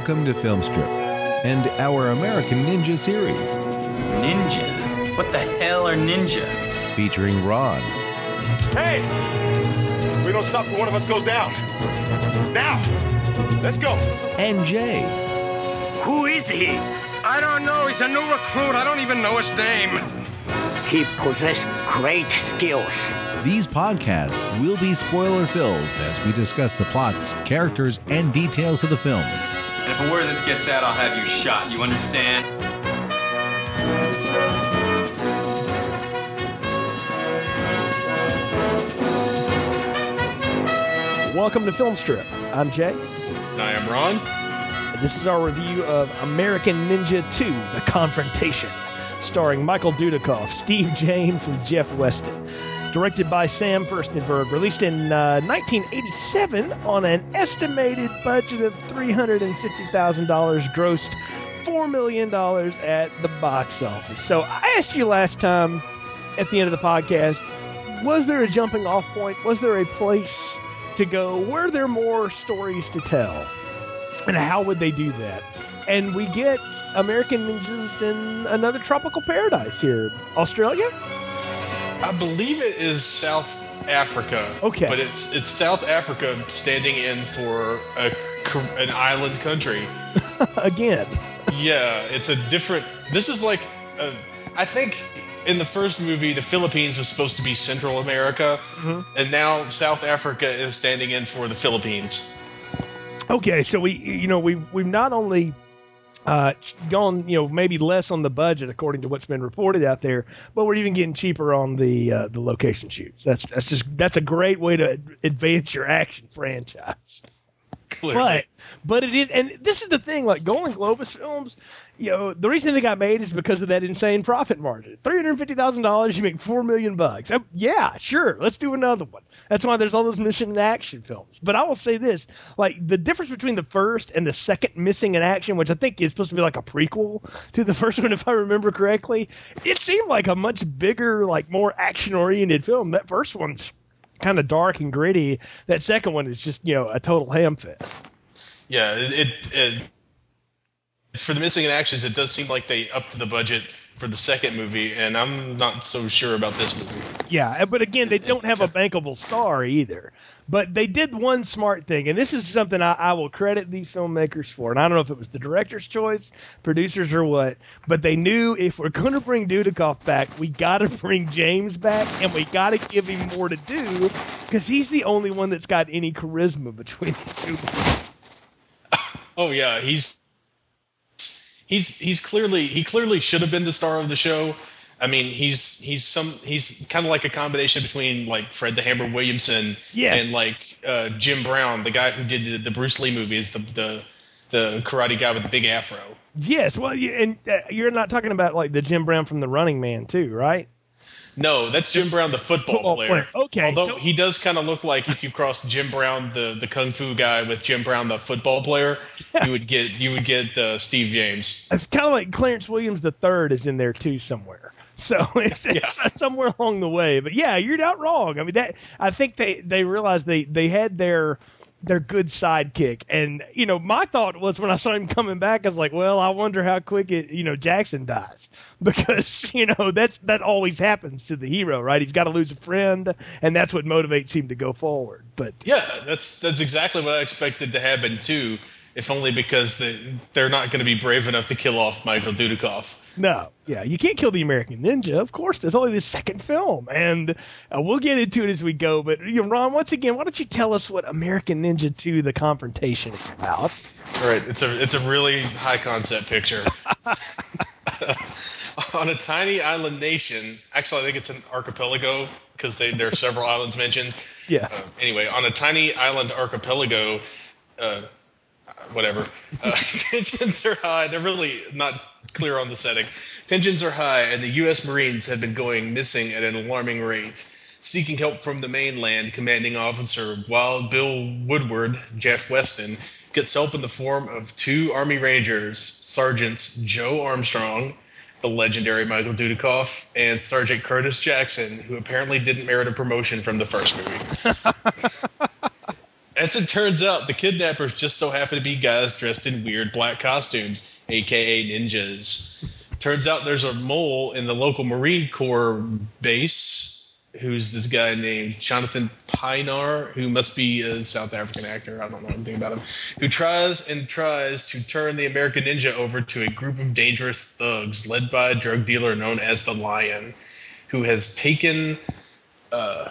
Welcome to Filmstrip and our American Ninja series Ninja? What the hell are ninja? featuring Ron, Hey! We don't stop till one of us goes down. Now! Let's go! and Jay. Who is he? I don't know. He's a new recruit. I don't even know his name. He possessed great skills. These podcasts will be spoiler filled as we discuss the plots, characters, and details of the films. And if a word of this gets out, I'll have you shot. You understand? Welcome to Film Strip. I'm Jay. And I am Ron. This is our review of American Ninja 2: The Confrontation, starring Michael Dudikoff, Steve James, and Jeff Weston. Directed by Sam Firstenberg, released in uh, 1987 on an estimated budget of $350,000, grossed $4 million at the box office. So I asked you last time at the end of the podcast, was there a jumping off point? Was there a place to go? Were there more stories to tell? And how would they do that? And we get American ninjas in another tropical paradise here. Australia? I believe it is South Africa. Okay. But it's it's South Africa standing in for a an island country. Again. yeah, it's a different. This is like, a, I think in the first movie the Philippines was supposed to be Central America, Mhm. and now South Africa is standing in for the Philippines. Okay, so we you know we've we've not only uh, gone you know maybe less on the budget according to what's been reported out there, but we're even getting cheaper on the uh, the location shoots. That's that's just that's a great way to advance your action franchise. Clearly. But but it is, and this is the thing. Like Golan-Globus films, you know, the reason they got made is because of that insane profit margin. Three hundred fifty thousand dollars, you make four million bucks. Uh, yeah, sure, let's do another one. That's why there's all those mission and action films. But I will say this: like the difference between the first and the second Missing in Action, which I think is supposed to be like a prequel to the first one, if I remember correctly, it seemed like a much bigger, like more action oriented film. That first one's kind of dark and gritty. That second one is just you know a total ham fest. Yeah, it, it, it for the missing in actions, it does seem like they upped the budget for the second movie, and I'm not so sure about this movie. Yeah, but again, they don't have a bankable star either. But they did one smart thing, and this is something I, I will credit these filmmakers for. And I don't know if it was the director's choice, producers, or what, but they knew if we're going to bring Dudikoff back, we got to bring James back, and we got to give him more to do because he's the only one that's got any charisma between the two. Oh yeah, he's he's he's clearly he clearly should have been the star of the show. I mean, he's he's some he's kind of like a combination between like Fred the Hammer Williamson Yes. and like uh, Jim Brown, the guy who did the, the Bruce Lee movies, the the the karate guy with the big afro. Yes, well, you, and uh, you're not talking about like the Jim Brown from The Running Man, too, right? No, that's Jim Brown, the football, Football player. player. Okay. Although he does kind of look like if you crossed Jim Brown, the the kung fu guy, with Jim Brown, the football player, you would get you would get uh, Steve James. It's kind of like Clarence Williams the third is in there too somewhere. So it's, it's somewhere along the way. But yeah, you're not wrong. I mean that I think they they realized they they had their their good sidekick. And you know, my thought was when I saw him coming back, I was like, well, I wonder how quick it you know Jackson dies because you know that's that always happens to the hero, right? He's got to lose a friend, and that's what motivates him to go forward. But Yeah, that's that's exactly what I expected to happen too. If only because they, they're not going to be brave enough to kill off Michael Dudikoff. No, yeah, you can't kill the American Ninja. Of course, there's only the second film, and uh, we'll get into it as we go. But you know, Ron, once again, why don't you tell us what American Ninja 2: The Confrontation is about? All right, it's a it's a really high concept picture. On a tiny island nation, actually, I think it's an archipelago because there are several islands mentioned. Yeah, Uh, anyway, on a tiny island archipelago, uh, whatever, uh, tensions are high. They're really not clear on the setting. Tensions are high, and the U.S. Marines have been going missing at an alarming rate. Seeking help from the mainland, commanding officer Wild Bill Woodward, Jeff Weston, gets help in the form of two Army Rangers, Sergeants Joe Armstrong, the legendary Michael Dudikoff, and Sergeant Curtis Jackson, who apparently didn't merit a promotion from the first movie. As it turns out, the kidnappers just so happen to be guys dressed in weird black costumes, aka ninjas. Turns out there's a mole in the local Marine Corps base who's this guy named Jonathan Pienaar, who must be a South African actor. I don't know anything about him. Who tries and tries to turn the American Ninja over to a group of dangerous thugs led by a drug dealer known as the Lion, who has taken uh,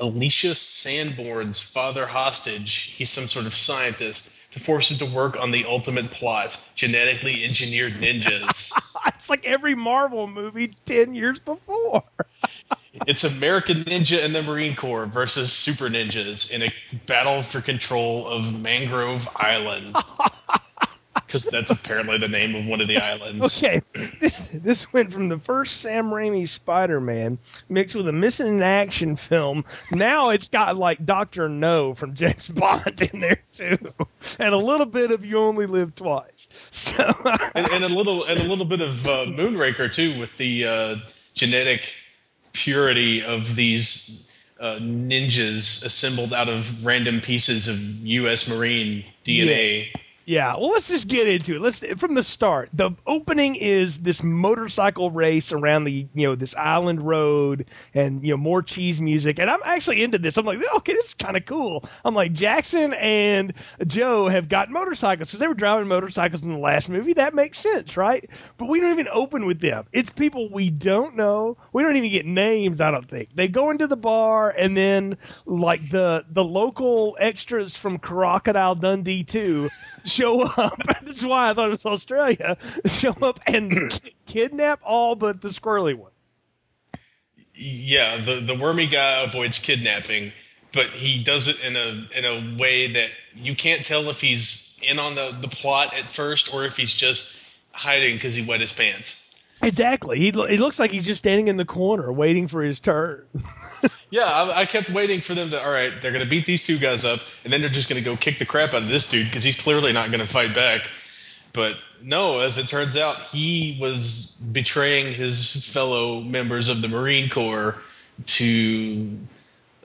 Alicia Sanborn's father hostage. He's some sort of scientist to force him to work on the ultimate plot: genetically engineered ninjas. it's like every Marvel movie ten years before. it's American Ninja and the Marine Corps versus Super Ninjas in a battle for control of Mangrove Island. Because that's apparently the name of one of the islands. Okay, this, this went from the first Sam Raimi Spider-Man mixed with a missing in action film. Now it's got like Doctor No from James Bond in there too, and a little bit of You Only Live Twice. So and, and a little and a little bit of uh, Moonraker too, with the uh, genetic purity of these uh, ninjas assembled out of random pieces of U.S. Marine DNA. Yeah. Yeah, well, let's just get into it. Let's from the start. The opening is this motorcycle race around the you know this island road, and you know more cheese music. And I'm actually into this. I'm like, okay, this is kind of cool. I'm like Jackson and Joe have got motorcycles because they were driving motorcycles in the last movie. That makes sense, right? But we don't even open with them. It's people we don't know. We don't even get names. I don't think they go into the bar, and then like the the local extras from Crocodile Dundee two show up. That's why I thought it was Australia. Show up and kidnap all but the squirrely one. Yeah, the the wormy guy avoids kidnapping, but he does it in a in a way that you can't tell if he's in on the, the plot at first or if he's just hiding because he wet his pants. Exactly. He, he looks like he's just standing in the corner waiting for his turn. yeah, I, I, kept waiting for them to. All right, they're going to beat these two guys up, and then they're just going to go kick the crap out of this dude because he's clearly not going to fight back. But no, as it turns out, he was betraying his fellow members of the Marine Corps to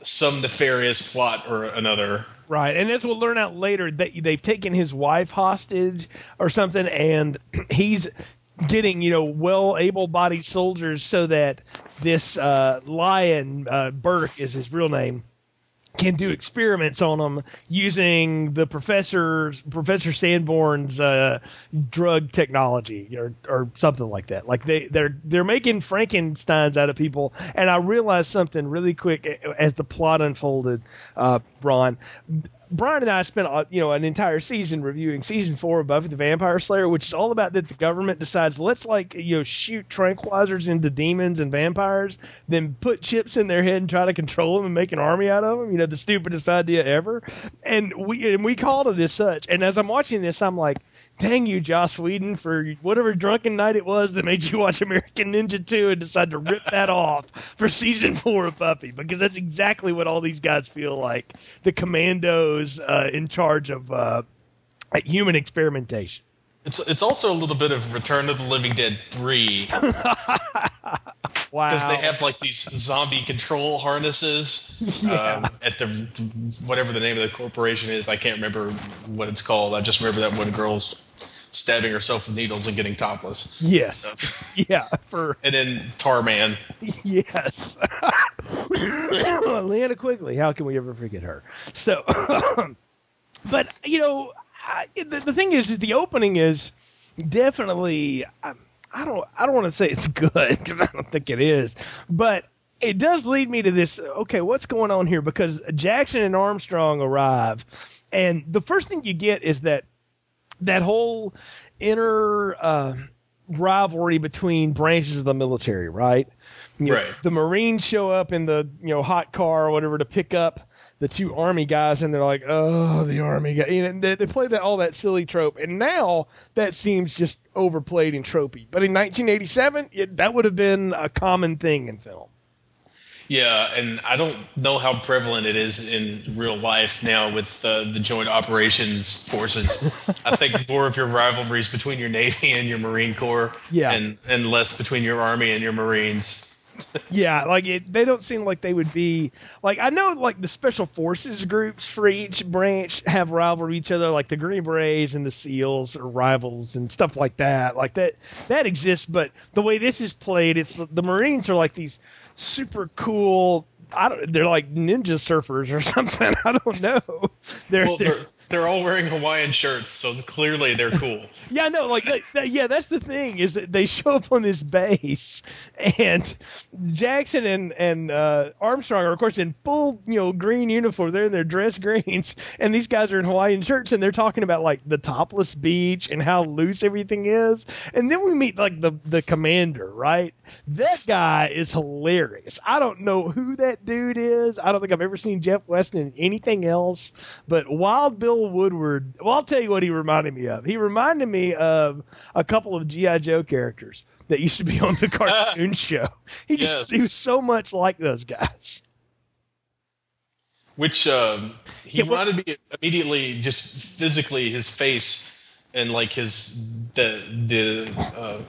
some nefarious plot or another. Right, and as we'll learn out later, that they've taken his wife hostage or something, and he's getting you know well able-bodied soldiers so that this uh, lion uh, Burke is his real name can do experiments on them using the professor's Professor Sanborn's uh, drug technology or, or something like that. Like they they're they're making Frankenstein's out of people. And I realized something really quick as the plot unfolded, uh, Ron. Brian and I spent uh, you know an entire season reviewing season four of Buffy the Vampire Slayer, which is all about that the government decides let's like you know shoot tranquilizers into demons and vampires, then put chips in their head and try to control them and make an army out of them. You know the stupidest idea ever, and we and we called it as such. And as I'm watching this, I'm like, dang you, Joss Whedon, for whatever drunken night it was that made you watch American Ninja 2 and decide to rip that off for season four of Buffy, because that's exactly what all these guys feel like. The commandos uh, in charge of uh, human experimentation. It's, it's also a little bit of Return of the Living Dead 3. Wow. Because they have like these zombie control harnesses yeah. um, at the whatever the name of the corporation is. I can't remember what it's called. I just remember that one girl's stabbing herself with needles and getting topless. Yes. Yeah. For and then Tarman. Yes. Linnea Quigley. How can we ever forget her? So, but you know, I, the, the thing is, is the opening is definitely. Um, I don't I don't want to say it's good because I don't think it is, but it does lead me to this. Okay, what's going on here? Because Jackson and Armstrong arrive, and the first thing you get is that that whole inner uh, rivalry between branches of the military, right? You right. Know, the Marines show up in the you know hot car or whatever to pick up the two army guys and they're like, oh, the army guy. You know, they, they play that all that silly trope, and now that seems just overplayed and tropey. But in 1987, it, that would have been a common thing in film. Yeah, and I don't know how prevalent it is in real life now with uh, the joint operations forces. I think more of your rivalries between your Navy and your Marine Corps, yeah. and and less between your Army and your Marines. yeah, like it, they don't seem like they would be like I know like the special forces groups for each branch have rivalry each other, like the Green Berets and the SEALs are rivals and stuff like that. Like that that exists, but the way this is played, it's the Marines are like these super cool. I don't. They're like ninja surfers or something. I don't know. They're, Well, they're they're they're all wearing Hawaiian shirts, so clearly they're cool. Yeah, no, like that, that- yeah, that's the thing is that they show up on this base, and Jackson and and uh, Armstrong are of course in full you know green uniform. They're in their dress greens, and these guys are in Hawaiian shirts, and they're talking about like the topless beach and how loose everything is. And then we meet like the the commander, right? That guy is hilarious. I don't know who that dude is. I don't think I've ever seen Jeff Weston in anything else. But Wild Bill Woodward, well, I'll tell you what he reminded me of. He reminded me of a couple of GI Joe characters that used to be on the cartoon show. He just Yes. he was so much like those guys. Which um, he Yeah, well- reminded me immediately, just physically, his face and like his the the uh,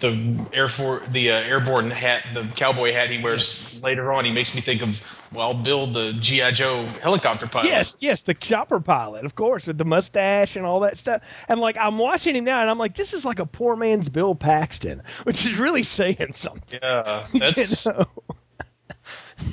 the air for the uh, airborne hat, the cowboy hat he wears later on. He makes me think of Wild Bill the GI Joe helicopter pilot. Yes, yes, the chopper pilot, of course, with the mustache and all that stuff. And like I'm watching him now, and I'm like, this is like a poor man's Bill Paxton, which is really saying something. Yeah, you know?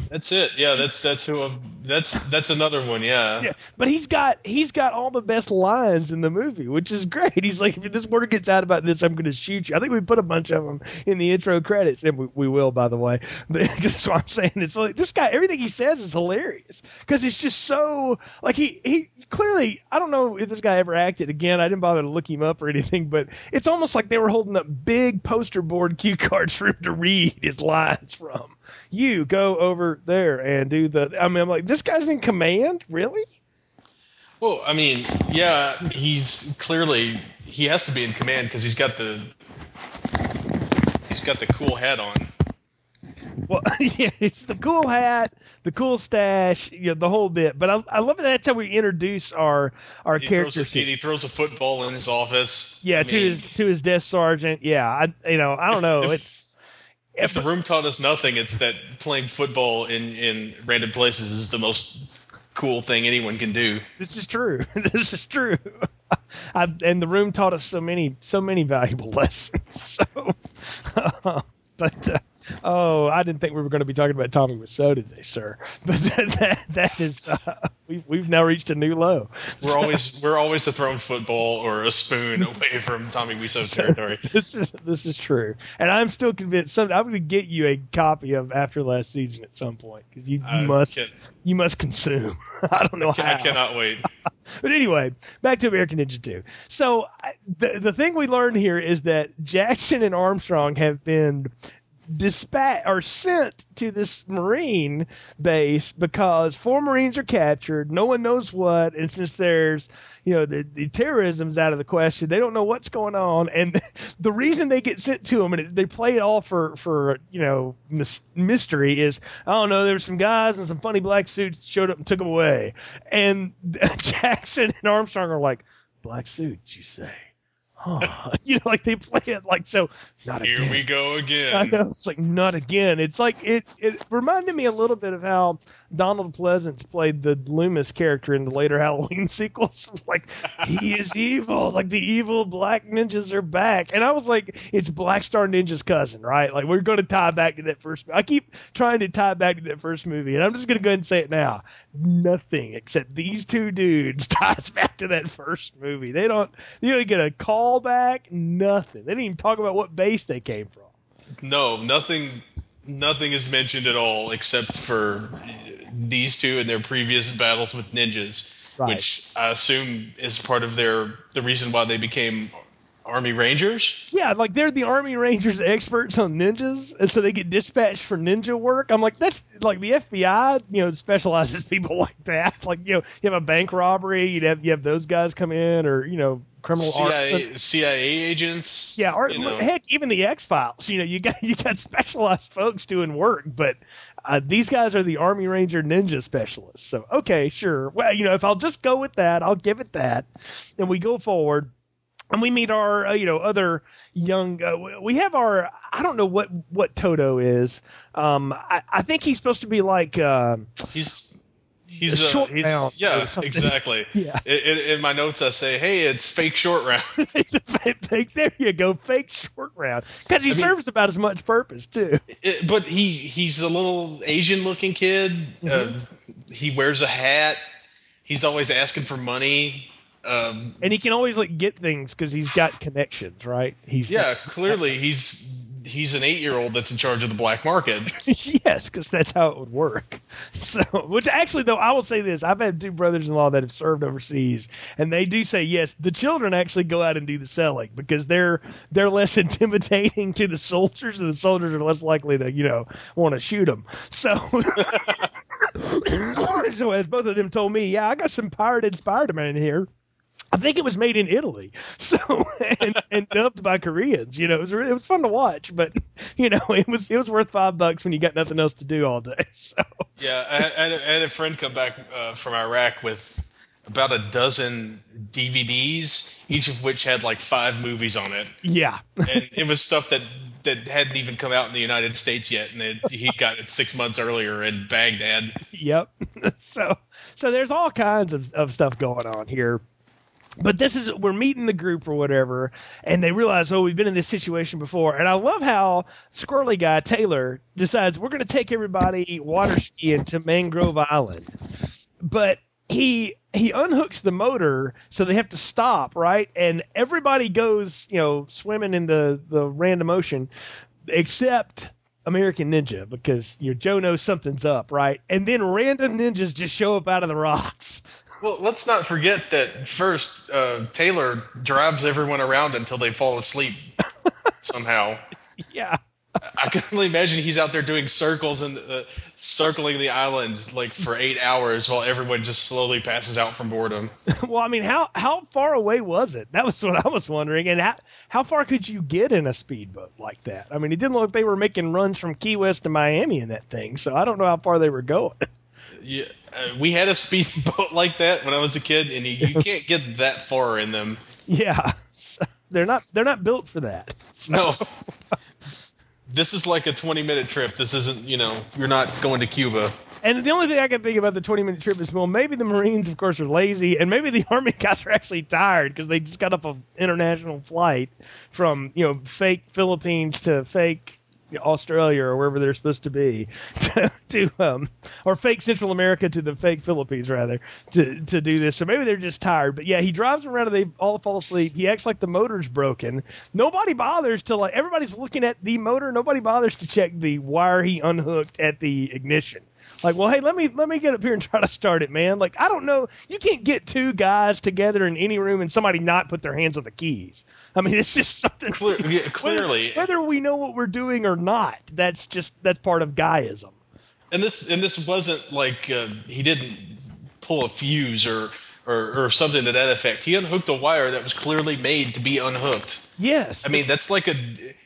That's it. Yeah, that's that's who. I'm, that's that's another one. Yeah. Yeah, but he's got he's got all the best lines in the movie, which is great. He's like, if this word gets out about this, I'm going to shoot you. I think we put a bunch of them in the intro credits, and we, we will, by the way. That's what I'm saying. It's like this guy, everything he says is hilarious because it's just so like he he clearly. I don't know if this guy ever acted again. I didn't bother to look him up or anything, but it's almost like they were holding up big poster board cue cards for him to read his lines from. You go over there and do the. I mean, I'm like, this guy's in command, really? Well, I mean, yeah, he's clearly he has to be in command because he's got the he's got the cool hat on. Well, yeah, it's the cool hat, the cool stash, you know, the whole bit. But I, I love it. That's how we introduce our our He throws, characters. a, he throws a football in his office. yeah, I to mean, his to his desk sergeant. Yeah, I you know I don't know. if- It's If the room taught us nothing, it's that playing football in in random places is the most cool thing anyone can do. this is true. this is true. I, and the room taught us so many so many valuable lessons. So, but. Uh, Oh, I didn't think we were going to be talking about Tommy Wiseau today, sir. But that, that, that is, uh, we've, we've now reached a new low. We're always we're always a thrown football or a spoon away from Tommy Wiseau territory. this is this is true, and I'm still convinced. Some, I'm going to get you a copy of After Last Season at some point because you, you must can- you must consume. I don't know I how. cannot wait. But anyway, back to American Ninja 2. So I- the the thing we learned here is that Jackson and Armstrong have been dispatched or sent to this Marine base because four Marines are captured. No one knows what, and since there's you know the, the terrorism's out of the question, they don't know what's going on. And the reason they get sent to them, and it- they play it all for for you know mis- mystery, is I don't know. There were some guys in some funny black suits showed up and took them away, and Jackson and Armstrong are like black suits, you say. Huh. you know, like they play it like so. Not Here again. we go I again. know it's like not again. It's like it. It reminded me a little bit of how Donald Pleasence played the Loomis character in the later Halloween sequels. like he is evil. Like the evil black ninjas are back, and I was like, it's Black Star Ninja's cousin, right? Like we're going to tie back to that first. I keep trying to tie back to that first movie, and I'm just going to go ahead and say it now. Nothing except these two dudes ties back to that first movie. They don't. You don't get a callback. Nothing. They didn't even talk about what base they came from. No, nothing. Nothing is mentioned at all except for these two and their previous battles with ninjas, Right. which I assume is part of their the reason why they became Army Rangers. Yeah, like they're the Army Rangers experts on ninjas, and so they get dispatched for ninja work. I'm like, that's like the FBI, you know, specializes people like that. Like, you know, you have a bank robbery, you'd have you have those guys come in, or you know, criminal. CIA, CIA agents. Yeah, or you know. heck, even the X Files. You know, you got you got specialized folks doing work, but uh, these guys are the Army Ranger ninja specialists. So okay, sure. Well, you know, if I'll just go with that, I'll give it that, and we go forward. and we meet our uh, you know other young uh, we have our i don't know what what toto is um i, I think he's supposed to be like uh He's he's A short he's round yeah exactly. Yeah. In, in, my notes, I say, "Hey, it's fake short round." it's a fake, there you go fake short round because he I mean- serves about as much purpose too It- but he he's a little Asian looking kid. Mm-hmm. Uh, he wears a hat. He's always asking for money. Um, and he can always like get things because he's got connections right he's yeah, clearly he's he's an eight year old that's in charge of the black market. yes, because that's how it would work. So, which actually, though, I will say this: I've had two brothers-in-law that have served overseas, and they do say yes. The children actually go out and do the selling because they're they're less intimidating to the soldiers, and the soldiers are less likely to you know want to shoot them. So, so as both of them told me, yeah, I got some pirated Spider-Man in here. I think it was made in Italy, so and, and dubbed by Koreans. You know, it was really, it was fun to watch, but you know, it was it was worth five bucks when you got nothing else to do all day. So Yeah, I, I, had a- I had a friend come back uh, from Iraq with about a dozen DVDs, each of which had like five movies on it, yeah, and it was stuff that that hadn't even come out in the United States yet, and it, he got it six months earlier in Baghdad. yep. so so there's all kinds of, of stuff going on here. But this is we're meeting the group or whatever, and they realize, oh, we've been in this situation before. And I love how squirrely guy Taylor decides we're going to take everybody water skiing to Mangrove Island, but he he unhooks the motor, so they have to stop, right? And everybody goes, you know, swimming in the the random ocean, except American Ninja because your Joe knows something's up, right? And then random ninjas just show up out of the rocks. Well, let's not forget that first uh, Taylor drives everyone around until they fall asleep somehow. Yeah. I can only imagine he's out there doing circles and uh, circling the island like for eight hours while everyone just slowly passes out from boredom. Well, I mean, how how far away was it? That was what I was wondering. And how how far could you get in a speedboat like that? I mean, it didn't look like they were making runs from Key West to Miami in that thing, so I don't know how far they were going. Yeah, uh, we had a speedboat like that when I was a kid, and you, you can't get that far in them. yeah. They're not they're not built for that. No. this is like a 20 minute trip. This isn't, you know, you're not going to Cuba. And the only thing I can think about the 20 minute trip is, well, maybe the Marines, of course, are lazy, and maybe the Army guys are actually tired because they just got off an international flight from, you know, fake Philippines to fake Australia or wherever they're supposed to be, to, to um, or fake Central America to the fake Philippines rather to to do this. So maybe they're just tired. But yeah, he drives around and they all fall asleep. He acts like the motor's broken. Nobody bothers to like everybody's looking at the motor. Nobody bothers to check the wire he unhooked at the ignition. Like, well, hey, let me let me get up here and try to start it, man. Like, I don't know. You can't get two guys together in any room and somebody not put their hands on the keys. I mean, it's just something. Clear, yeah, clearly. whether, whether we know what we're doing or not, that's just that's part of guyism. and this and this wasn't like uh, he didn't pull a fuse or, or or something to that effect. He unhooked a wire that was clearly made to be unhooked. Yes. I mean, that's like a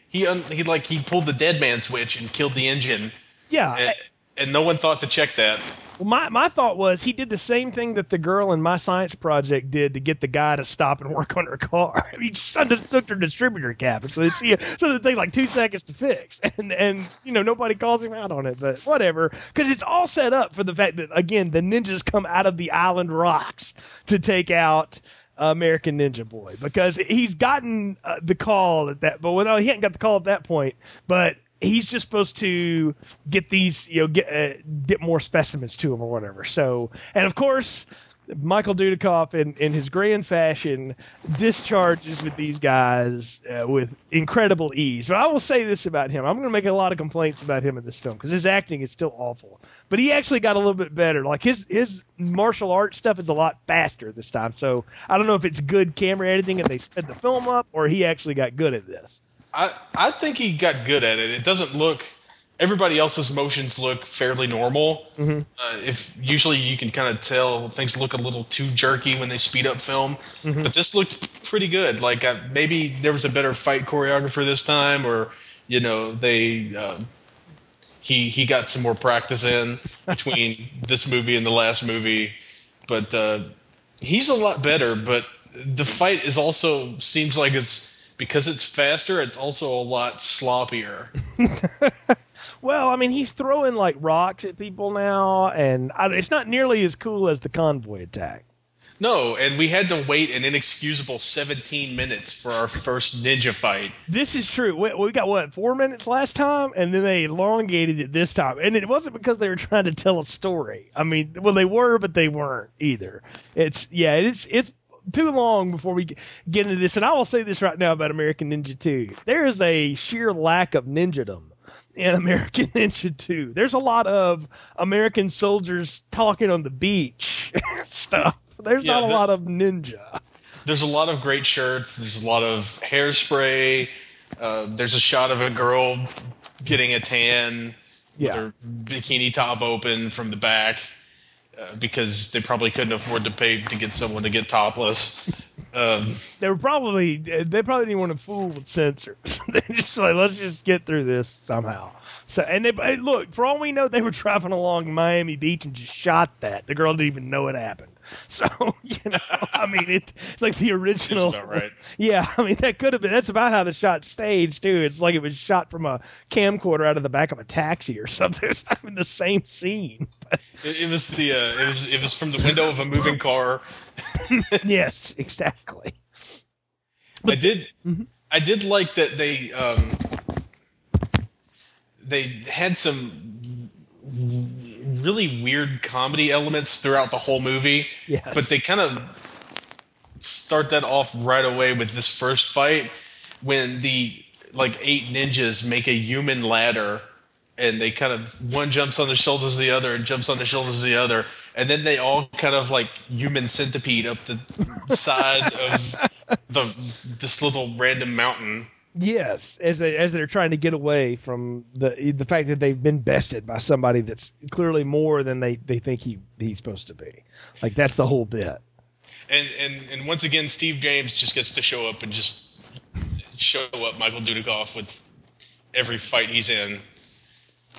he un, he like he pulled the dead man switch and killed the engine, yeah. and, and no one thought to check that. Well, my my thought was he did the same thing that the girl in my science project did to get the guy to stop and work on her car. he just unhooked her distributor cap, so they see it, so they take like two seconds to fix, and and you know nobody calls him out on it, but whatever, because it's all set up for the fact that again the ninjas come out of the island rocks to take out. American Ninja Boy because he's gotten uh, the call at that, but well, no, he hadn't got the call at that point. But he's just supposed to get these, you know, get uh, get more specimens to him or whatever. So, and of course, Michael Dudikoff, in in his grand fashion, discharges with these guys uh, with incredible ease. But I will say this about him: I'm going to make a lot of complaints about him in this film because his acting is still awful. But he actually got a little bit better. Like his his martial arts stuff is a lot faster this time. So I don't know if it's good camera editing and they sped the film up, or he actually got good at this. I I think he got good at it. It doesn't look. Everybody else's motions look fairly normal. Mhm. Uh, if usually you can kind of tell things look a little too jerky when they speed up film, Mhm. but this looked pretty good. Like uh, maybe there was a better fight choreographer this time, or you know they um, he he got some more practice in between this movie and the last movie. But uh, he's a lot better. But the fight is also seems like it's because it's faster. It's also a lot sloppier. Well, I mean, he's throwing like rocks at people now, and I, it's not nearly as cool as the convoy attack. No, and we had to wait an inexcusable 17 minutes for our first ninja fight. This is true. We, we got what four minutes last time, and then they elongated it this time. And it wasn't because they were trying to tell a story. I mean, well, they were, but they weren't either. It's yeah, it's it's too long before we get into this. And I will say this right now about American Ninja 2. There is a sheer lack of ninjadom in American Ninja 2. There's a lot of American soldiers talking on the beach and stuff. There's Yeah, not a lot of ninja. There's a lot of great shirts. There's a lot of hairspray. Uh, there's a shot of a girl getting a tan Yeah. with her bikini top open from the back uh, because they probably couldn't afford to pay to get someone to get topless. Um, they were probably they probably didn't want to fool with censors. they just like let's just get through this somehow. So and they hey, look for all we know they were driving along Miami Beach and just shot that. The girl didn't even know it happened. So you know, I mean, it, it's like the original. right. Yeah, I mean that could have been. That's about how the shot staged too. It's like it was shot from a camcorder out of the back of a taxi or something. It's not even the same scene. It, it was the uh, it was it was from the window of a moving car. yes, exactly. I did Mhm. I did like that they um, they had some really weird comedy elements throughout the whole movie. Yes. But they kind of start that off right away with this first fight when the like eight ninjas make a human ladder and they kind of one jumps on the shoulders of the other and jumps on the shoulders of the other and then they all kind of like human centipede up the side of the this little random mountain Yes, as they as they're trying to get away from the the fact that they've been bested by somebody that's clearly more than they, they think he he's supposed to be. Like that's the whole bit. and and and once again steve james just gets to show up and just show up michael dudikoff with every fight he's in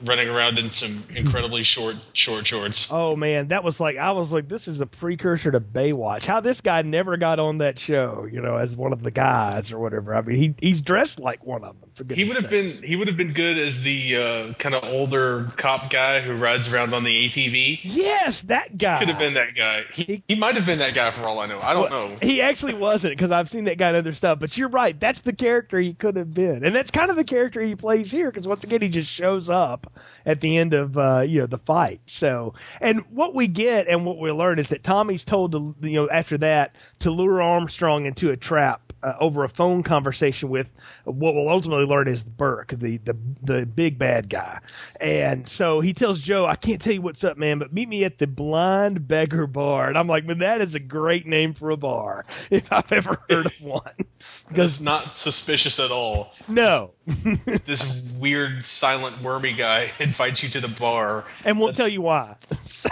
running around in some incredibly short short shorts Oh man, that was like I was like this is a precursor to Baywatch. How this guy never got on that show, you know, as one of the guys or whatever. I mean, he he's dressed like one of them. He would have been he would have been good as the uh, kind of older cop guy who rides around on the atv Yes, that guy could have been that guy he, he might have been that guy for all i know i don't know He actually wasn't because I've seen that guy in other stuff. But you're right. That's the character he could have been, and that's kind of the character he plays here. Because once again, he just shows up at the end of uh, you know the fight. So, and what we get and what we learn is that Tommy's told to you know after that to lure Armstrong into a trap. Uh, over a phone conversation with what we'll ultimately learn is Burke, the, the the big bad guy, and so he tells Joe, "I can't tell you what's up, man, but meet me at the Blind Beggar Bar." And I'm like, "Man, that is a great name for a bar if I've ever heard of one." that's Because not suspicious at all no, this weird silent wormy guy invites you to the bar and we'll That's- tell you why. So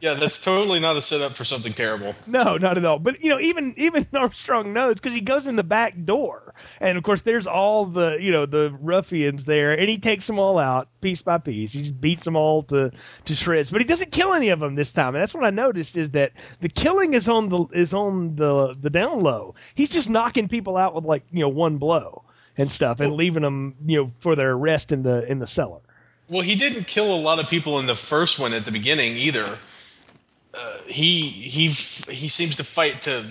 yeah that's totally not a setup for something terrible no, not at all. But you know, even even Armstrong knows because he goes in the back door, and of course there's all the you know the ruffians there, and he takes them all out piece by piece. He just beats them all to to shreds, but he doesn't kill any of them this time. And that's what I noticed is that the killing is on the is on the the down low. He's just knocking people out with like you know one blow and stuff, and leaving them you know for their rest in the in the cellar. Well, he didn't kill a lot of people in the first one at the beginning either. Uh, he he he seems to fight to.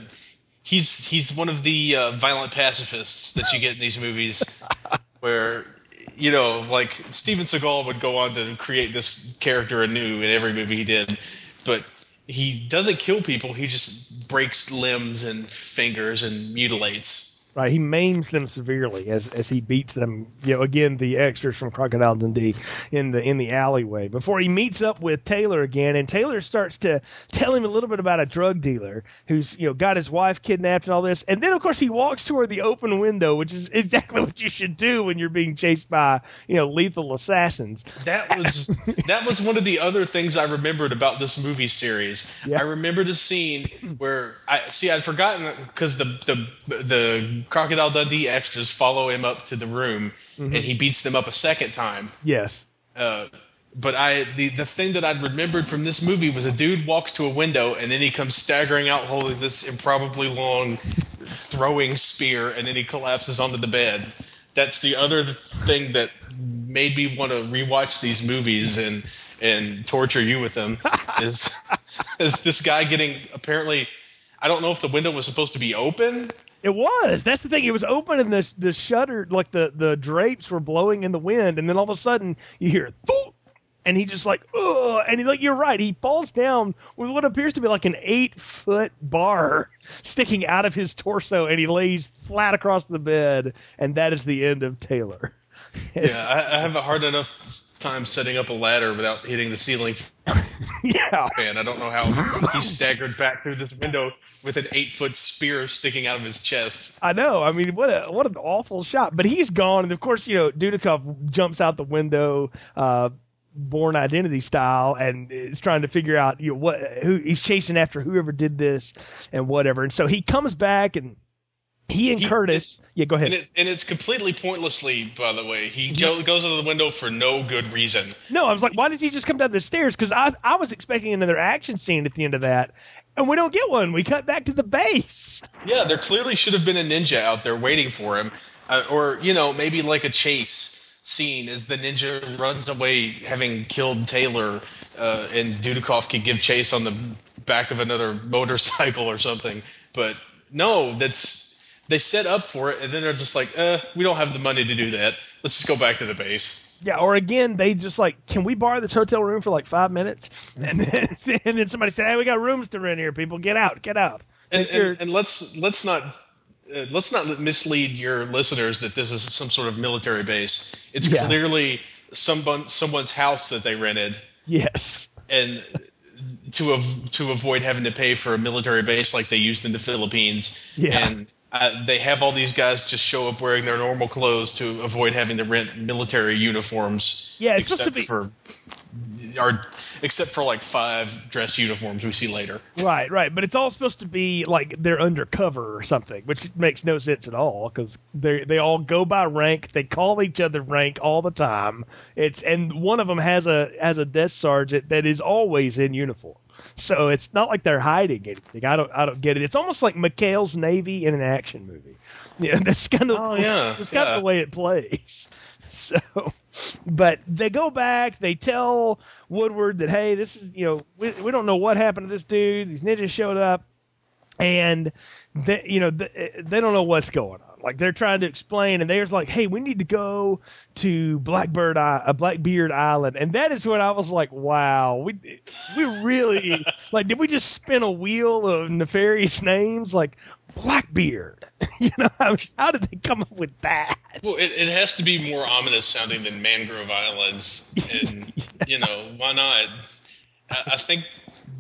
He's he's one of the uh, violent pacifists that you get in these movies, where you know, like Steven Seagal would go on to create this character anew in every movie he did, but he doesn't kill people. He just breaks limbs and fingers and mutilates. Right, he maims them severely as as he beats them. You know, again the extras from Crocodile Dundee in the in the alleyway before he meets up with Taylor again, and Taylor starts to tell him a little bit about a drug dealer who's you know got his wife kidnapped and all this, and then of course he walks toward the open window, which is exactly what you should do when you're being chased by you know lethal assassins. That was that was one of the other things I remembered about this movie series. Yeah. I remembered a scene where I see I'd forgotten because the the the Crocodile Dundee extras follow him up to the room Mm-hmm. and he beats them up a second time. Yes, Uh, but I the the thing that I'd remembered from this movie was a dude walks to a window and then he comes staggering out holding this improbably long throwing spear and then he collapses onto the bed. That's the other thing that made me want to rewatch these movies and and torture you with them is is this guy getting apparently I don't know if the window was supposed to be open It was. That's the thing. It was open and the the shutter, like the the drapes were blowing in the wind, and then all of a sudden you hear Thoop! and he just like, ugh, and he, like you're right, he falls down with what appears to be like an eight foot bar sticking out of his torso, and he lays flat across the bed, and that is the end of Taylor. Yeah, I, I have a hard enough time setting up a ladder without hitting the ceiling yeah. fan. I don't know how he staggered back through this window with an eight foot spear sticking out of his chest. I know. I mean, what a what an awful shot. But he's gone, and of course, you know, Dudikoff jumps out the window, uh, Bourne Identity style, and is trying to figure out you know what who he's chasing after whoever did this and whatever. And so he comes back and. He and He- Curtis, yeah, go ahead. And it's, and it's completely pointlessly, by the way. He go, goes into the window for no good reason. No, I was like, why does he just come down the stairs? Because I I was expecting another action scene at the end of that, and we don't get one. We cut back to the base. Yeah, there clearly should have been a ninja out there waiting for him, uh, or you know maybe like a chase scene as the ninja runs away, having killed Taylor, uh, and Dudikoff can give chase on the back of another motorcycle or something. But no, that's they set up for it, and then they're just like, uh, we don't have the money to do that. Let's just go back to the base. Yeah, or again, they just like, can we borrow this hotel room for like five minutes? And then, and then somebody said, hey, we got rooms to rent here. People, get out, get out. And, and, and let's let's not uh, let's not mislead your listeners that this is some sort of military base. It's Yeah. clearly someone someone's house that they rented, yes. and to av- to avoid having to pay for a military base like they used in the Philippines. Yeah. And uh, they have all these guys just show up wearing their normal clothes to avoid having to rent military uniforms. Yeah, it's supposed except to be- for our except for like five dress uniforms we see later. Right, right. But it's all supposed to be like they're undercover or something, which makes no sense at all because they they all go by rank. They call each other rank all the time. It's and one of them has a has a desk sergeant that is always in uniform. So it's not like they're hiding anything. I don't I don't get it. It's almost like McHale's Navy in an action movie. Yeah, that's kind of Oh, yeah, that's kind yeah. of the way it plays. So, but they go back. They tell Woodward that hey, this is you know we, we don't know what happened to this dude. These ninjas showed up, and they you know they, they don't know what's going on. Like they're trying to explain, and they're like, hey, we need to go to Blackbird I- uh, Blackbeard Island, and that is when I was like, wow, we we really like did we just spin a wheel of nefarious names like Blackbeard? you know, I mean, how did they come up with that? Well, it, it has to be more ominous sounding than Mangrove Islands, and you know why not? I, I think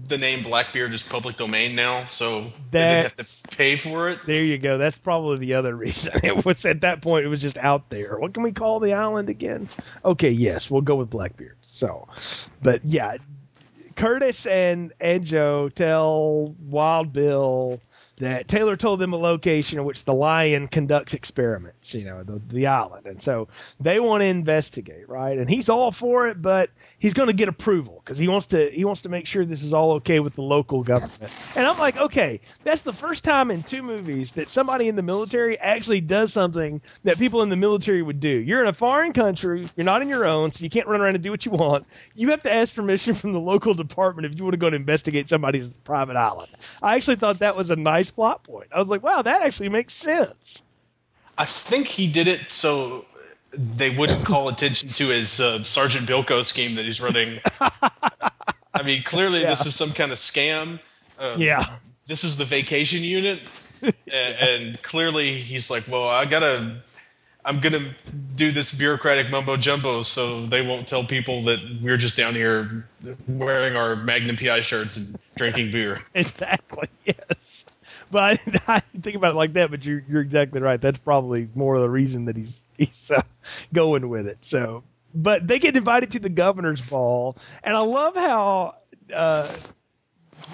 the name Blackbeard is public domain now, so they didn't have to pay for it. There you go. That's probably the other reason. It was at that point it was just out there. What can we call the island again? Okay, yes, we'll go with Blackbeard. So, but yeah, Curtis and Joe tell Wild Bill that Taylor told them a location in which the lion conducts experiments, you know, the, the island. And so they want to investigate, right? And he's all for it, but he's going to get approval because he wants to he wants to make sure this is all okay with the local government. And I'm like, okay, that's the first time in two movies that somebody in the military actually does something that people in the military would do. You're in a foreign country, you're not in your own, so you can't run around and do what you want. You have to ask permission from the local department if you want to go and investigate somebody's private island. I actually thought that was a nice plot point. I was like, wow, that actually makes sense. I think he did it so they wouldn't call attention to his uh, Sergeant Bilko scheme that he's running. I mean, clearly this is some kind of scam. Um, Yeah. this is the vacation unit and, and clearly he's like well i gotta i'm gonna do this bureaucratic mumbo jumbo so they won't tell people that we're just down here wearing our magnum pi shirts and drinking beer Exactly. Yes. But I, I didn't think about it like that. But you're you're exactly right. That's probably more of the reason that he's he's uh, going with it. So, but they get invited to the governor's ball, and I love how. Uh,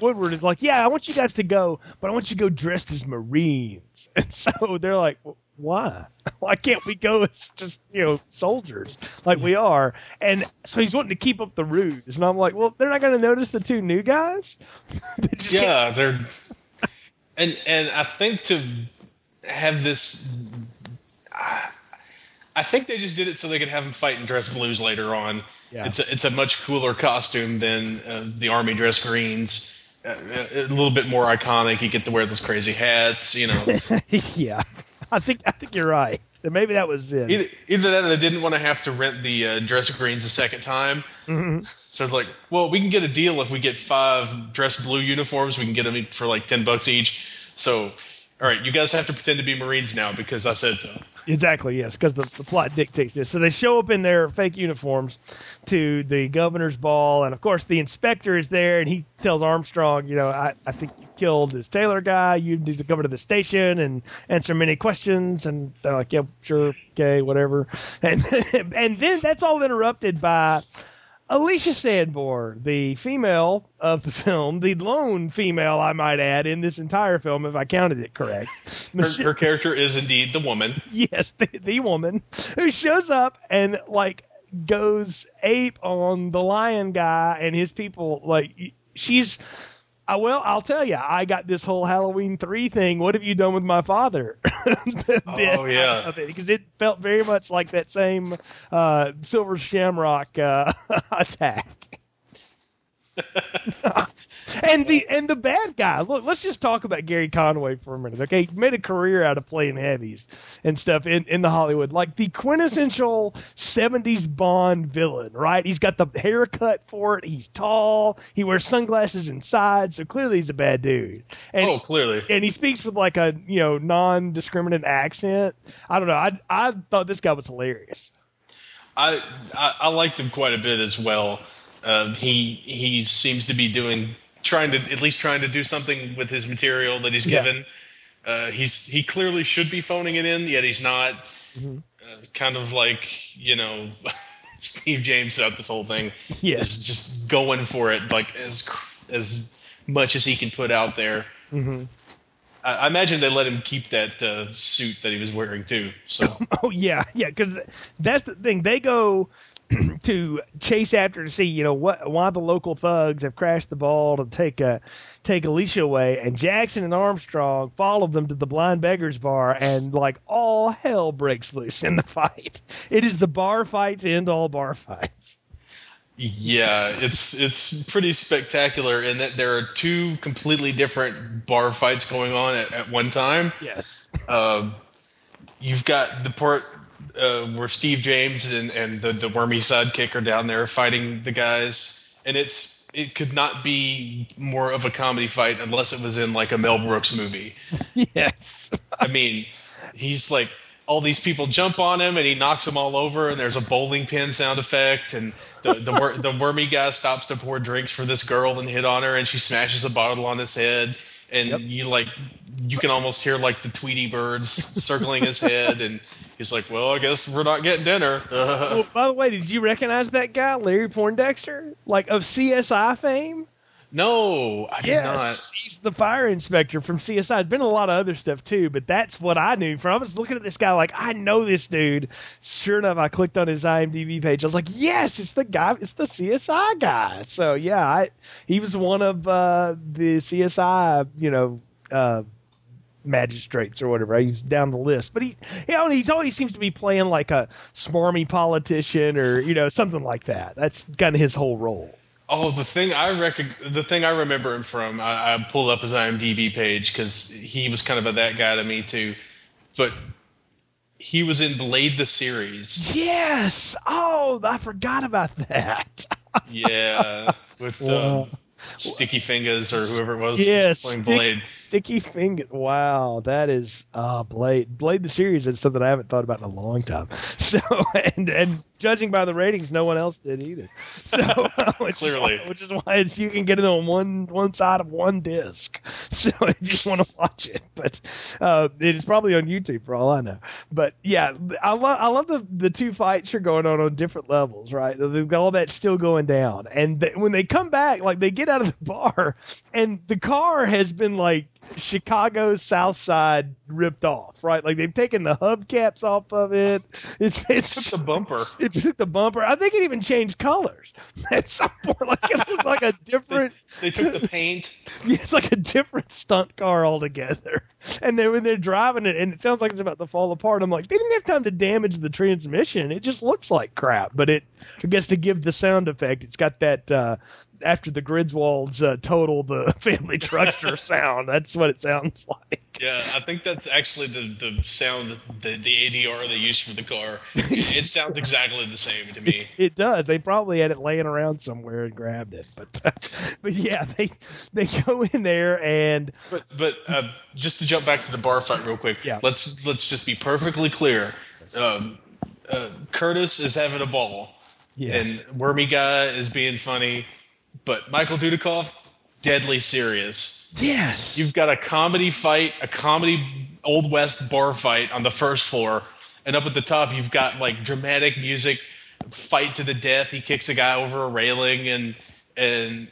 Woodward is like, yeah, I want you guys to go, but I want you to go dressed as Marines. And so they're like, why? Why can't we go as just you know soldiers like we are? And so he's wanting to keep up the ruse, and I'm like, well, they're not going to notice the two new guys. They just can't- yeah, they're and and I think to have this, I think they just did it so they could have him fight in dress blues later on. Yeah. It's a, it's a much cooler costume than uh, the army dress greens. Uh, a little bit more iconic. You get to wear those crazy hats, you know. yeah, I think I think you're right. Maybe that was it. either, either that, or they didn't want to have to rent the uh, dress greens a second time. Mhm. So it's like, well, we can get a deal if we get five dress blue uniforms. We can get them for like ten bucks each. So, all right, you guys have to pretend to be Marines now because I said so. Exactly, yes, because the, the plot dictates this. So they show up in their fake uniforms to the governor's ball, and of course the inspector is there, and he tells Armstrong, you know, I, I think you killed this Taylor guy. You need to come to the station and answer many questions. And they're like, yeah, sure, okay, whatever. And and then that's all interrupted by Alicia Sanborn, the female of the film, the lone female, I might add, in this entire film, if I counted it correct. Her, her character is indeed the woman. yes, the, the woman who shows up and like goes ape on the lion guy and his people. Like she's, uh, well, I'll tell you, I got this whole Halloween three thing. What have you done with my father? Oh, yeah. because it felt very much like that same uh, Silver Shamrock uh, attack. and the and the bad guy. Look, let's just talk about Gary Conway for a minute. Okay, he made a career out of playing heavies and stuff in in the Hollywood, like the quintessential '70s Bond villain. Right? He's got the haircut for it. He's tall. He wears sunglasses inside, so clearly he's a bad dude. And oh, clearly. and he speaks with like a you know non-discriminate accent. I don't know. I I thought this guy was hilarious. I, I I liked him quite a bit as well. Um, he he seems to be doing trying to at least trying to do something with his material that he's Yeah. given. Uh, he's he clearly should be phoning it in, yet he's not. Mhm. Uh, kind of like you know Steve James throughout this whole thing. Yes. is just going for it like as as much as he can put out there. hmm I, I imagine they let him keep that uh, suit that he was wearing too. So Oh yeah, yeah. Because that's the thing. They go to chase after to see, you know, what why the local thugs have crashed the ball to take uh, take Alicia away, and Jackson and Armstrong follow them to the Blind Beggars Bar, and like all hell breaks loose in the fight. It is the bar fight to end all bar fights. Yeah, it's it's pretty spectacular in that there are two completely different bar fights going on at, at one time. Yes. Um, you've got the part uh, where Steve James and, and the, the wormy sidekick are down there fighting the guys, and it's it could not be more of a comedy fight unless it was in like a Mel Brooks movie. Yes. I mean, he's like all these people jump on him and he knocks them all over and there's a bowling pin sound effect and the the, wor- the wormy guy stops to pour drinks for this girl and hit on her and she smashes a bottle on his head and Yep. you like you can almost hear like the Tweety birds circling his head and he's like, "Well, I guess we're not getting dinner." well, by the way, did you recognize that guy, Larry Poindexter, like of CSI fame? No, I Yes, he's the fire inspector from CSI. There's been a lot of other stuff too, but that's what I knew from. I was looking at this guy like I know this dude. Sure enough, I clicked on his IMDb page. I was like, yes, it's the guy. It's the CSI guy. So yeah, I, he was one of uh, the CSI, you know. Uh, magistrates or whatever. He's down the list, but he, you know, he's always seems to be playing like a smarmy politician or you know something like that. That's kind of his whole role. Oh, the thing I rec- the thing I remember him from, I, I pulled up his IMDb page because he was kind of a that guy to me too. But he was in Blade the series. Yes. Oh, I forgot about that. Yeah, with Wow. um, Sticky Fingaz or whoever it was Yes. playing stick- Blade. Sticky finger. Wow, that is uh Blade. Blade the series is something I haven't thought about in a long time. So and and judging by the ratings, no one else did either. So which Clearly. is why, which is why it's, you can get it on one one side of one disc. So if you just want to watch it, but uh, it is probably on YouTube for all I know. But yeah, I love I love the the two fights are going on on different levels, right? They've got all that still going down, and th- when they come back, like they get out of the bar, and the car has been like Chicago's South Side ripped off, right? Like they've taken the hubcaps off of it. It's it's Took the bumper. it took the bumper. I think it even changed colors at some point. Like it looked like a different. They took the paint. Yeah, it's like a different stunt car altogether. And then when they're driving it, and it sounds like it's about to fall apart, I'm like, they didn't have time to damage the transmission. It just looks like crap. But it, I guess, to give the sound effect, it's got that uh, after the Griswolds uh, total the family truckster sound. That's what it sounds like. Yeah, I think that's actually the, the sound, the, the ADR they used for the car. It, it sounds exactly the same to me. It does. They probably had it laying around somewhere and grabbed it. But, but yeah, they they go in there and But but uh, just to jump back to the bar fight real quick, Yeah. let's let's just be perfectly clear. Um, uh, Curtis is having a ball, yes, and Wormy Guy is being funny, but Michael Dudikoff, deadly serious. yes, You've got a comedy fight, a comedy old west bar fight on the first floor, and up at the top you've got like dramatic music, fight to the death. He kicks a guy over a railing, and and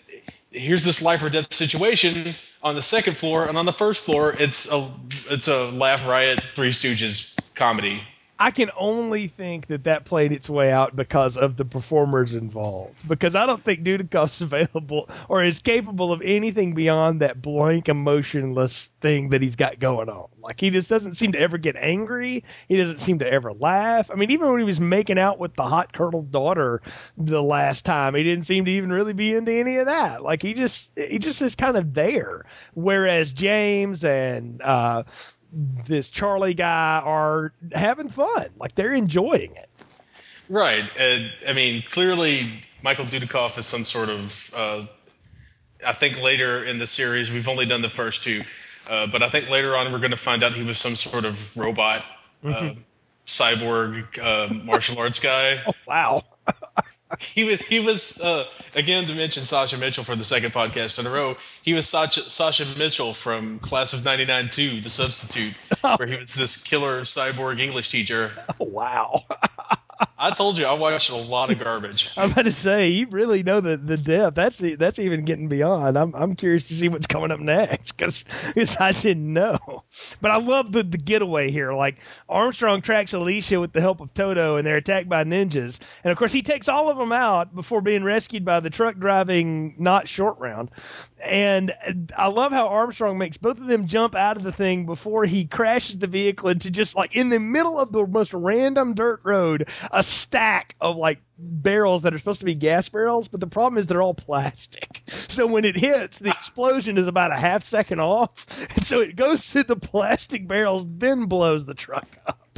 here's this life or death situation on the second floor, and on the first floor it's a it's a laugh riot, Three Stooges comedy. I can only think that that played its way out because of the performers involved. Because I don't think Dudikoff's available or is capable of anything beyond that blank, emotionless thing that he's got going on. Like he just doesn't seem to ever get angry. He doesn't seem to ever laugh. I mean, even when he was making out with the hot Colonel's daughter the last time, he didn't seem to even really be into any of that. Like he just he just is kind of there. Whereas James and uh this Charlie guy are having fun. Like they're enjoying it. Right. And I mean, clearly Michael Dudikoff is some sort of. Uh, I think later in the series, we've only done the first two, uh, but I think later on we're going to find out he was some sort of robot, uh, cyborg, uh, martial arts guy. Oh, Wow. He was. He was. Uh, again, to mention Sasha Mitchell for the second podcast in a row. He was Sasha, Sasha Mitchell from Class of '99 2, The Substitute, where he was this killer cyborg English teacher. Oh, wow. I told you I watched a lot of garbage. I'm about to say you really know the the depth. That's that's even getting beyond. I'm I'm curious to see what's coming up next because I didn't know. But I love the the getaway here. Like Armstrong tracks Alicia with the help of Toto, and they're attacked by ninjas. And of course, he takes all of them out before being rescued by the truck driving not short round. And I love how Armstrong makes both of them jump out of the thing before he crashes the vehicle into just like in the middle of the most random dirt road, a stack of like barrels that are supposed to be gas barrels, but the problem is they're all plastic. So when it hits, the explosion is about a half second off, and so it goes through the plastic barrels, then blows the truck up.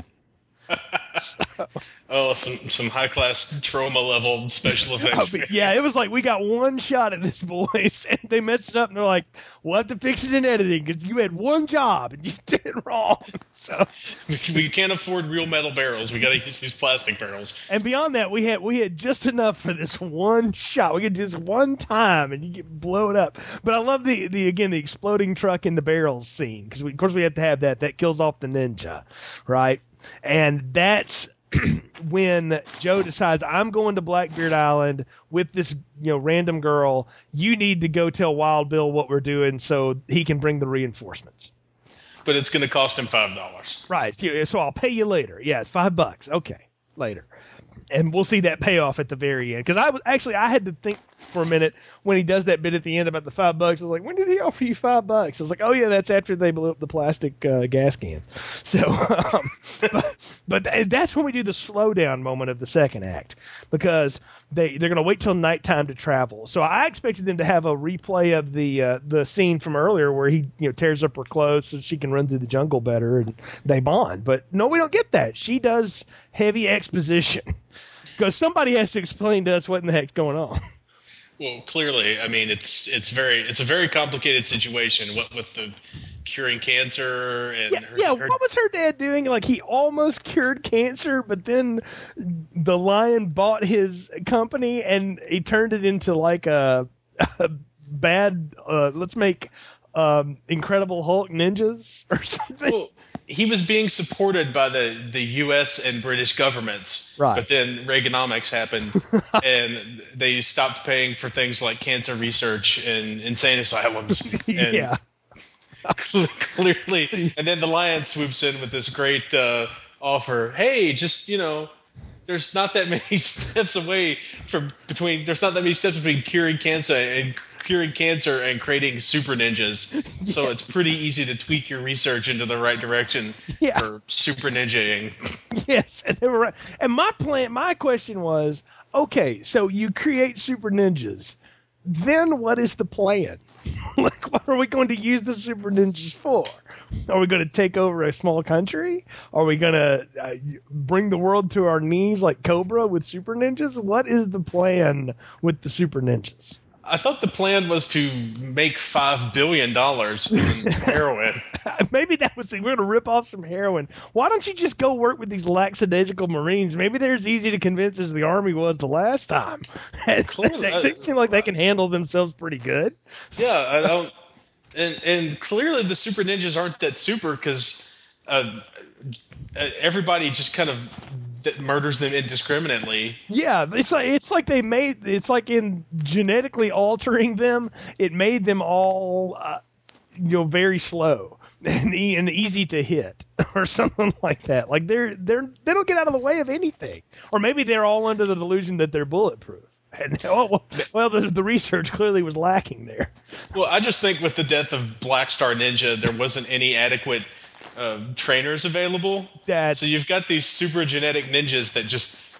Oh, some some high class trauma level special effects. mean, yeah, it was like we got one shot at this, voice, and they messed it up, and they're like, "We'll have to fix it in editing because you had one job and you did it wrong." So, we, we can't afford real metal barrels. We got to use these plastic barrels. and beyond that, we had we had just enough for this one shot. We could do this one time, and you get blown up. But I love the the again the exploding truck in the barrels scene because of course we have to have that. That kills off the ninja, right? And that's when Joe decides I'm going to Blackbeard Island with this you know random girl. You need to go tell Wild Bill what we're doing so he can bring the reinforcements. But it's going to cost him five dollars. Right. So I'll pay you later. Yeah, it's five bucks. Okay, later. And we'll see that payoff at the very end. Because I was actually I had to think for a minute when he does that bit at the end about the five bucks. I was like, when did he offer you five bucks? I was like, oh yeah, that's after they blew up the plastic uh, gas cans. So, um, but, but that's when we do the slowdown moment of the second act because they they're going to wait till nighttime to travel. So I expected them to have a replay of the uh, the scene from earlier where he you know tears up her clothes so she can run through the jungle better and they bond. But no, we don't get that. She does heavy exposition because somebody has to explain to us what in the heck's going on. Well, clearly, I mean, it's it's very it's a very complicated situation. What with the curing cancer and Yeah, her, yeah. her- What was her dad doing? Like he almost cured cancer, but then the lion bought his company and he turned it into like a, a bad. Uh, let's make um, Incredible Hulk ninjas or something. well, he was being supported by the, the U.S. and British governments, Right. but then Reaganomics happened, and they stopped paying for things like cancer research and insane asylums. And, yeah, clearly, and then the lion swoops in with this great uh, offer. Hey, just you know, there's not that many steps away from between. There's not that many steps between curing cancer and curing cancer and creating super ninjas. So it's pretty easy to tweak your research into the right direction Yeah. for super ninjaing. yes, and they were right. And my plan, my question was, okay, so you create super ninjas, then what is the plan? like, what are we going to use the super ninjas for? Are we going to take over a small country? Are we going to uh, bring the world to our knees like Cobra with super ninjas? What is the plan with the super ninjas? I thought the plan was to make five billion dollars in heroin. Maybe that was we're going to rip off some heroin. Why don't you just go work with these lackadaisical Marines? Maybe they're as easy to convince as the Army was the last time. they, Clearly, they seem like they can handle themselves pretty good. Yeah, I don't. And and clearly the super ninjas aren't that super because uh, everybody just kind of that murders them indiscriminately. Yeah, it's like it's like they made it's like in genetically altering them, it made them all uh, you know very slow and, e- and easy to hit or something like that. Like they're they're they don't get out of the way of anything, or maybe they're all under the delusion that they're bulletproof. And oh, well, well the, the research clearly was lacking there. Well, I just think with the death of Black Star Ninja, there wasn't any adequate uh, trainers available. So you've got these super genetic ninjas that just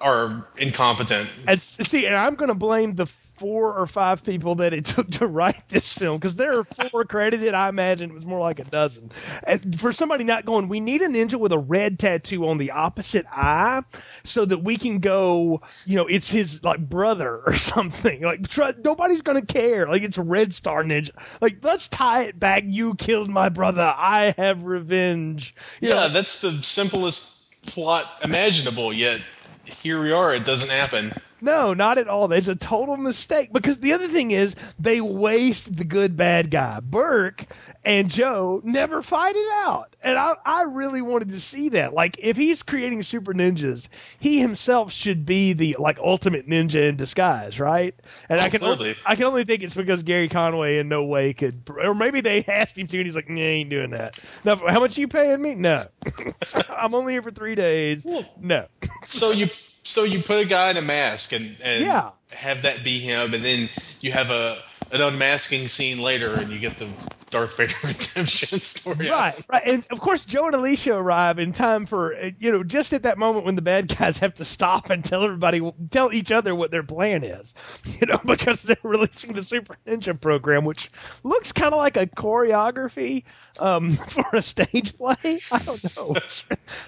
are incompetent. And see, and I'm going to blame the four or five people that it took to write this film because there are four credited. I imagine it was more like a dozen. And for somebody not going, we need a ninja with a red tattoo on the opposite eye so that we can go, you know, it's his like brother or something. Like try, nobody's going to care. Like it's a red star ninja. Like let's tie it back. You killed my brother. I have revenge. You Yeah, know, that's the simplest plot imaginable. Yet here we are. It doesn't happen. No, not at all. It's a total mistake because the other thing is they waste the good bad guy. Burke and Joe never fight it out. And I, I really wanted to see that. Like if he's creating super ninjas, he himself should be the like ultimate ninja in disguise, right? And I can only, I can only think it's because Gary Conway in no way could or maybe they asked him to and he's like, nah, I ain't doing that. No, how much are you paying me? No. I'm only here for three days. No. So you so you put a guy in a mask and, and Yeah. have that be him, and then you have a an unmasking scene later, and you get the Darth Vader redemption story. Right, right, and of course Joe and Alicia arrive in time for uh, you know just at that moment when the bad guys have to stop and tell everybody, tell each other what their plan is, you know, because they're releasing the Super Ninja program, which looks kind of like a choreography um, for a stage play. I don't know,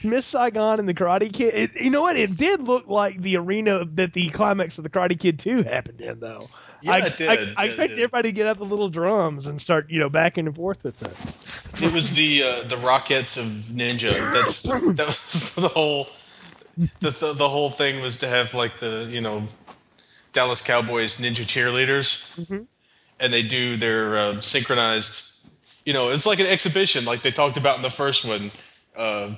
Miss Saigon and the Karate Kid. It, you know what? It did look like the arena that the climax of the Karate Kid Two happened in, though. Yeah, I, did. I, Yeah, I it expected did. everybody to get out the little drums and start, you know, backing and forth with things. It was the uh, the Rockets of Ninja. That's that was the whole the, the the whole thing was to have like the you know Dallas Cowboys ninja cheerleaders, Mhm. and they do their uh, synchronized. You know, it's like an exhibition, like they talked about in the first one, uh,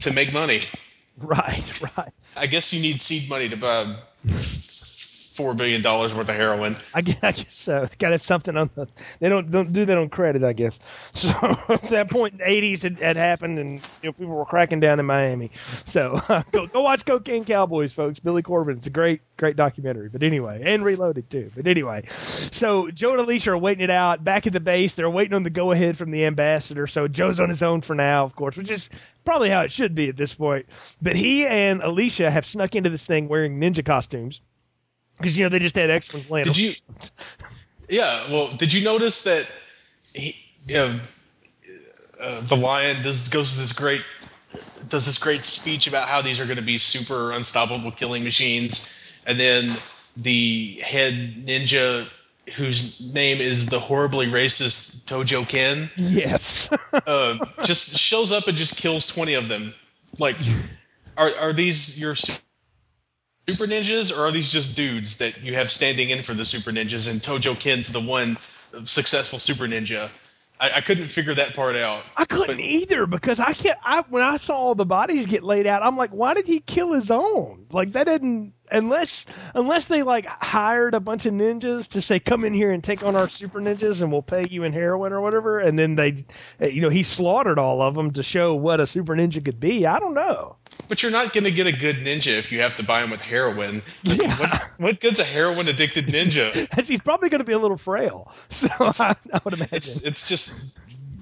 to make money. Right, right. I guess you need seed money to buy four billion dollars worth of heroin. I guess, so. Got to have something on the. They don't don't do that on credit, I guess. So at that point in the '80s had, had happened, and you know, people were cracking down in Miami. So go, go watch Cocaine Cowboys, folks. Billy Corben. It's a great great documentary. But anyway, and Reloaded too. But anyway, so Joe and Alicia are waiting it out back at the base. They're waiting on the go ahead from the ambassador. So Joe's on his own for now, of course, which is probably how it should be at this point. But he and Alicia have snuck into this thing wearing ninja costumes. Because you know they just had extras playing. Did you? Yeah. Well, did you notice that he, uh, uh, the lion does goes to this great does this great speech about how these are going to be super unstoppable killing machines, and then the head ninja whose name is the horribly racist Tojo Ken Yes. uh, just shows up and just kills 20 of them. Like, are, are these your super ninjas, or are these just dudes that you have standing in for the super ninjas? And Tojo Ken's the one successful super ninja. I, I couldn't figure that part out. I couldn't either because I can't. I when I saw all the bodies get laid out, I'm like, why did he kill his own? Like that didn't. unless unless they like hired a bunch of ninjas to say come in here and take on our super ninjas and we'll pay you in heroin or whatever and then they you know he slaughtered all of them to show what a super ninja could be i don't know But you're not going to get a good ninja if you have to buy him with heroin. Yeah. What, what good's a heroin addicted ninja? he's probably going to be a little frail so I, I would imagine It's it's just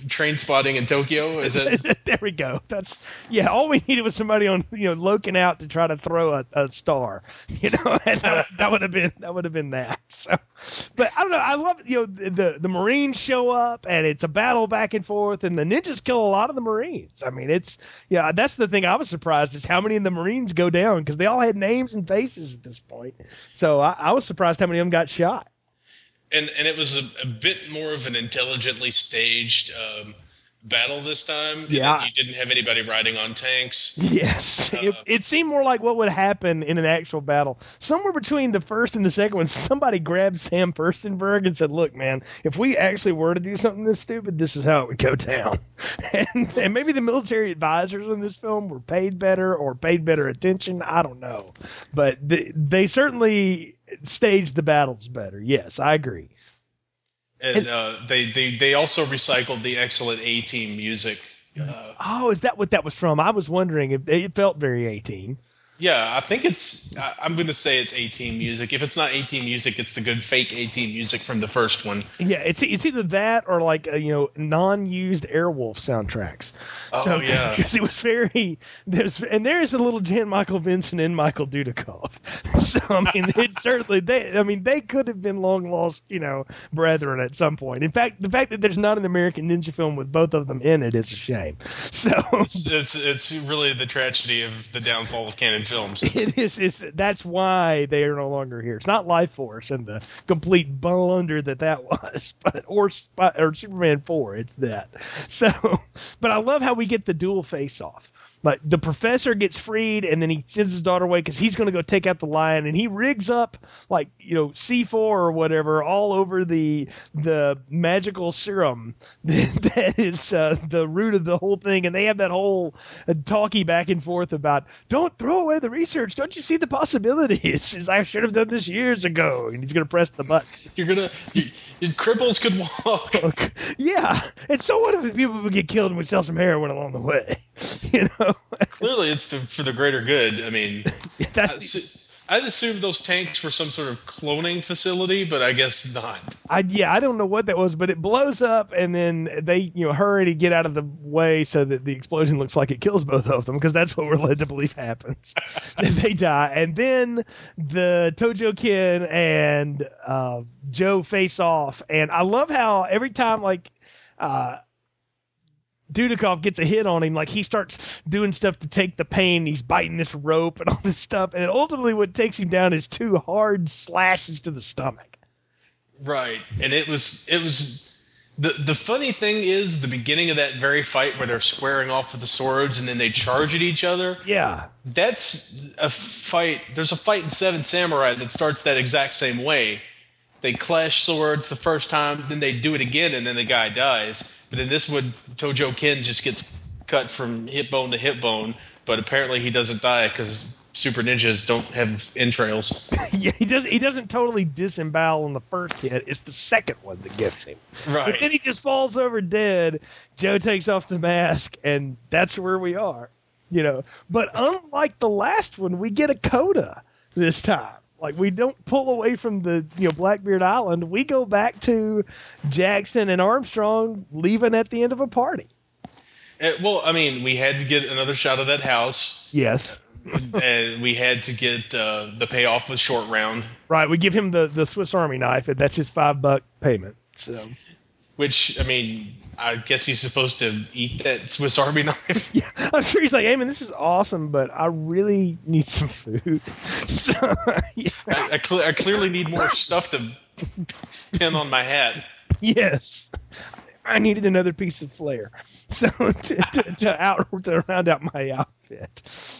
train spotting in Tokyo. Is it? there we go. That's yeah. All we needed was somebody on you know looking out to try to throw a, a star. You know, and that, that would have been that would have been that. So, but I don't know. I love you know the the Marines show up and it's a battle back and forth, and the ninjas kill a lot of the Marines. I mean, it's yeah. That's the thing I was surprised is how many of the Marines go down because they all had names and faces at this point. So I, I was surprised how many of them got shot. And and it was a, bit more of an intelligently staged um, battle this time. Yeah. you didn't have anybody riding on tanks. Yes, it, Uh, it seemed more like what would happen in an actual battle. Somewhere between the first and the second one, somebody grabbed Sam Firstenberg and said, "Look, man, if we actually were to do something this stupid, this is how it would go down." And, and maybe the military advisors in this film were paid better or paid better attention. I don't know, but they, they certainly staged the battles better. Yes, I agree. And uh, they, they they also recycled the excellent A Team music. Uh, Oh, is that what that was from? I was wondering if it felt very 18. Yeah, I think it's. I'm going to say it's A Team music. If it's not A Team music, it's the good fake A Team music from the first one. Yeah, it's it's either that or like uh, you know non-used Airwolf soundtracks. Oh, so, yeah. because it was very there's and there is a little Jan Michael Vincent and Michael Dudikoff. So I mean, it certainly they I mean they could have been long lost you know brethren at some point. In fact, the fact that there's not an American Ninja film with both of them in it is a shame. So It's, it's it's really the tragedy of the downfall of Cannon films. it is is that's why they are no longer here. It's not Life Force and the complete blunder that that was, but or or Superman four. It's that. So, but I love how we get the dual face off. Like the professor gets freed, and then he sends his daughter away because he's going to go take out the lion, and he rigs up like you know C four or whatever all over the the magical serum that, that is uh, the root of the whole thing, and they have that whole uh, talkie back and forth about don't throw away the research, don't you see the possibilities? Says, I should have done this years ago, and he's going to press the button. You're gonna you, you- cripples could walk. yeah, and so what if people would get killed and we sell some heroin along the way? You know, Clearly, it's the, for the greater good. I mean, that's I- I'd assume those tanks were some sort of cloning facility, but I guess not. I yeah, I don't know what that was, but it blows up, and then they you know hurry to get out of the way so that the explosion looks like it kills both of them because that's what we're led to believe happens. they die, and then the Tojo Ken and uh, Joe face off, and I love how every time like. Uh, Dudikoff gets a hit on him, like he starts doing stuff to take the pain. He's biting this rope and all this stuff, and ultimately, what takes him down is two hard slashes to the stomach. Right, and it was it was the the funny thing is the beginning of that very fight where they're squaring off with the swords and then they charge at each other. Yeah, That's a fight. There's a fight in Seven Samurai that starts that exact same way. They clash swords the first time, then they do it again, and then the guy dies. But in this one, Tojo Ken just gets cut from hip bone to hip bone, but apparently he doesn't die because super ninjas don't have entrails. yeah, he does. He doesn't totally disembowel in the first hit. It's the second one that gets him. Right. But then he just falls over dead. Joe takes off the mask, and that's where we are. You know. But unlike the last one, we get a coda this time. Like we don't pull away from the you know Blackbeard Island. We go back to Jackson and Armstrong leaving at the end of a party. Uh, well, I mean, we had to get another shot of that house, Yes. and we had to get uh, the payoff with short round, Right. We give him the the Swiss Army knife, and that's his five buck payment. So. Which I mean, I guess he's supposed to eat that Swiss Army knife. Yeah, I'm sure he's like, hey man, this is awesome, but I really need some food. So, yeah, I, I, cle- I clearly need more stuff to pin on my hat. yes, I needed another piece of flair, so to, to, to out to round out my outfit.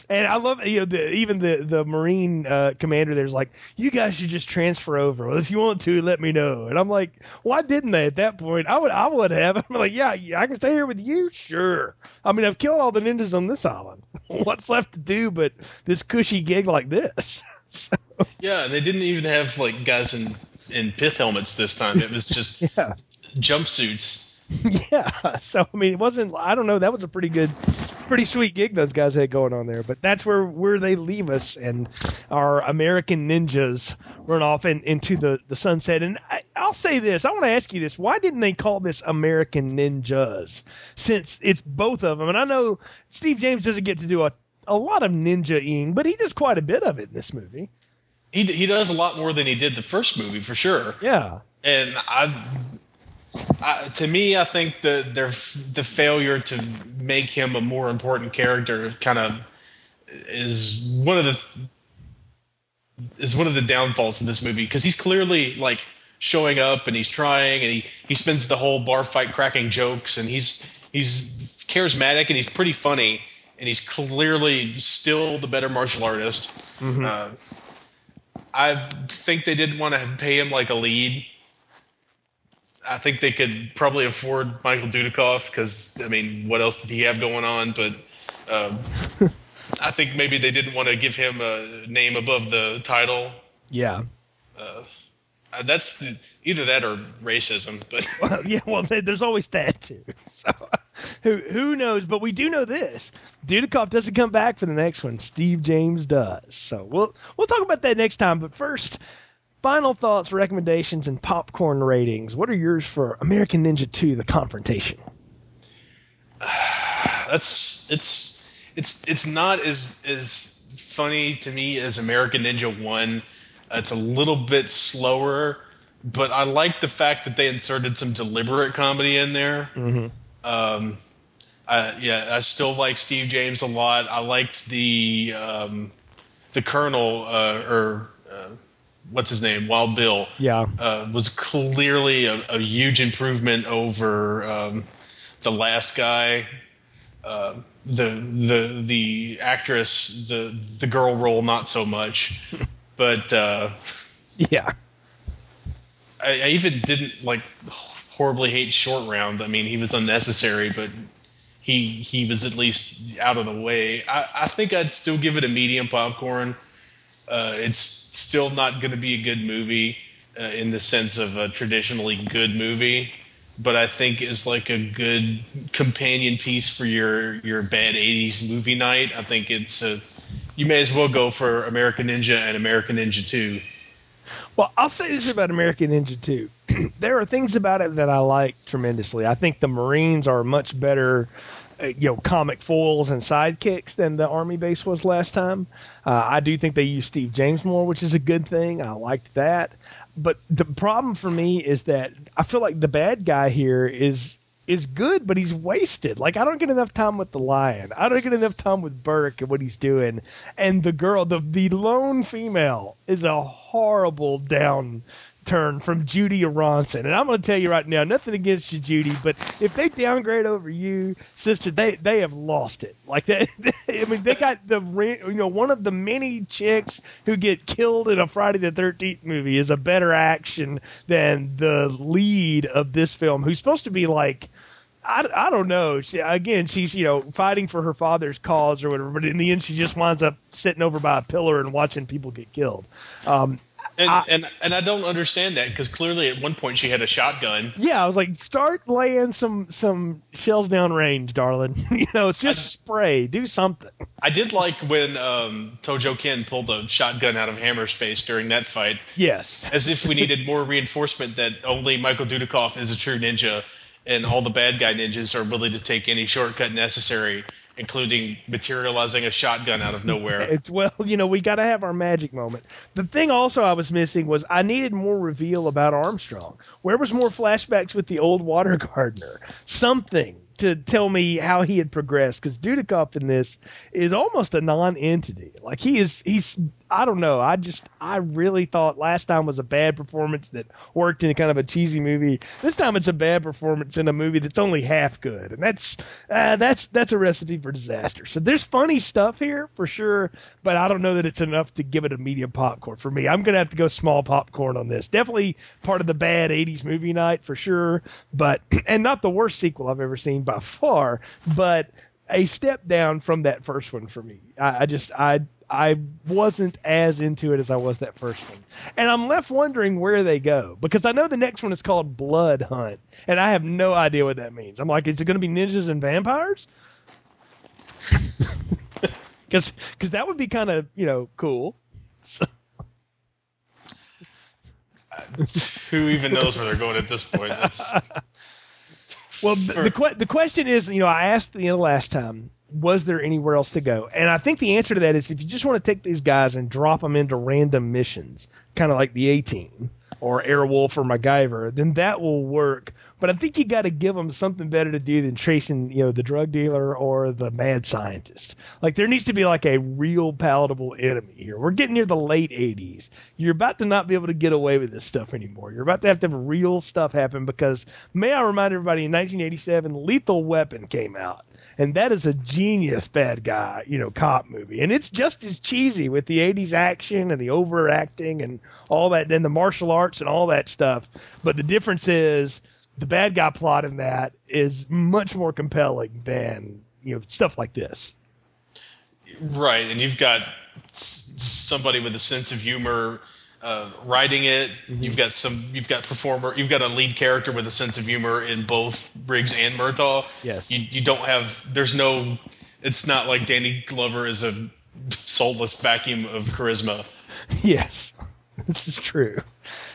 And I love you know the, even the the Marine uh, commander there's like, you guys should just transfer over. Well, if you want to, let me know. And I'm like, why didn't they at that point? I would I would have. I'm like, yeah, yeah, I can stay here with you, sure. I mean, I've killed all the ninjas on this island. What's left to do but this cushy gig like this? So, Yeah, they didn't even have like guys in in pith helmets this time. It was just yeah. jumpsuits. Yeah. So I mean, it wasn't. I don't know. That was a pretty good, pretty sweet gig those guys had going on there. But that's where where they leave us, and our American ninjas run off in, into the the sunset. And I, I'll say this. I want to ask you this. Why didn't they call this American Ninjas? Since it's both of them, and I know Steve James doesn't get to do a a lot of ninja-ing, but he does quite a bit of it in this movie. He he does a lot more than he did the first movie for sure. Yeah. and I, To me, I think the their the failure to make him a more important character kind of is one of the is one of the downfalls in this movie because he's clearly like showing up and he's trying and he he spends the whole bar fight cracking jokes and he's he's charismatic and he's pretty funny and he's clearly still the better martial artist. Uh, I think they didn't want to pay him like a lead. I think they could probably afford Michael Dudikoff because I mean, what else did he have going on? But um, I think maybe they didn't want to give him a name above the title. Yeah. Uh, that's the, either that or racism. But Well, yeah, well, there's always that too. So, who who knows? But we do know this: Dudikoff doesn't come back for the next one. Steve James does. So we'll we'll talk about that next time. But first, final thoughts, recommendations, and popcorn ratings. What are yours for American Ninja 2: The Confrontation? that's it's it's it's not as as funny to me as American Ninja One. It's a little bit slower, but I like the fact that they inserted some deliberate comedy in there. Mm-hmm. Um, I, yeah, I still like Steve James a lot. I liked the um, the Colonel uh, or uh, what's his name, Wild Bill Yeah. uh, was clearly a, a huge improvement over um, the last guy. Uh, the the the actress, the the girl role, not so much, but uh, Yeah. I, I even didn't like horribly hate Short Round. I mean, he was unnecessary, but he he was at least out of the way. I, I think I'd still give it a medium popcorn. Uh, it's still not going to be a good movie uh, in the sense of a traditionally good movie, but I think is like a good companion piece for your your bad '80s movie night. I think it's a you may as well go for American Ninja and American Ninja Two. Well, I'll say this about American Ninja 2. there are things about it that I like tremendously. I think the Marines are much better, you know, comic foils and sidekicks than the Army base was last time. Uh, I do think they use Steve James more, which is a good thing. I liked that. But the problem for me is that I feel like the bad guy here is is good, but he's wasted. Like I don't get enough time with the lion. I don't get enough time with Burke and what he's doing. And the girl, the the lone female, is a horrible down turn from Judie Aronson. And I'm going to tell you right now, nothing against you, Judy, but if they downgrade over you, sister, they they have lost it. Like. I mean, they got the you know one of the many chicks who get killed in a Friday the 13th movie is a better action than the lead of this film, who's supposed to be like. I, I don't know. She, again, she's you know fighting for her father's cause or whatever, but in the end, she just winds up sitting over by a pillar and watching people get killed. Um, And, I- and and I don't understand that because clearly at one point she had a shotgun. yeah, I was like, start laying some some shells down range, darling. you know, it's just spray. Do something. I did like when um, Tojo Ken pulled a shotgun out of Hammer's face during that fight, Yes. as if we needed more reinforcement that only Michael Dudikoff is a true ninja, and all the bad guy ninjas are willing to take any shortcut necessary, including materializing a shotgun out of nowhere. It's well, you know, we got to have our magic moment. The thing also I was missing was I needed more reveal about Armstrong. Where was more flashbacks with the old water gardener? Something to tell me how he had progressed because Dudikoff in this is almost a non-entity. Like he is, he's I don't know. I just I really thought last time was a bad performance that worked in kind of a cheesy movie. This time it's a bad performance in a movie that's only half good, and that's uh, that's that's a recipe for disaster. So there's funny stuff here for sure, but I don't know that it's enough to give it a medium popcorn for me. I'm gonna have to go small popcorn on this. Definitely part of the bad '80s movie night for sure, but and not the worst sequel I've ever seen by far, but a step down from that first one for me. I, I just I I wasn't as into it as I was that first one. And I'm left wondering where they go because I know the next one is called Blood Hunt, and I have no idea what that means. I'm like, is it going to be ninjas and vampires? Because that would be kind of you know cool. So, Who even knows where they're going at this point? That's well, the the, the question is, you know, I asked you know last time, was there anywhere else to go? And I think the answer to that is if you just want to take these guys and drop them into random missions, kind of like the A Team or Airwolf or MacGyver, then that will work. But I think you got to give them something better to do than chasing, you know, the drug dealer or the mad scientist. Like there needs to be like a real palatable enemy here. We're getting near the late 80s. You're about to not be able to get away with this stuff anymore. You're about to have to have real stuff happen because may I remind everybody in 1987 Lethal Weapon came out and that is a genius bad guy, you know, cop movie. And it's just as cheesy with the 80s action and the overacting and all that, and the martial arts and all that stuff. But the difference is the bad guy plot in that is much more compelling than you know stuff like this. right, and you've got somebody with a sense of humor uh, writing it. Mm-hmm. You've got some. You've got performer. You've got a lead character with a sense of humor in both Riggs and Murtaugh. Yes. You you don't have. There's no. It's not like Danny Glover is a soulless vacuum of charisma. yes, this is true.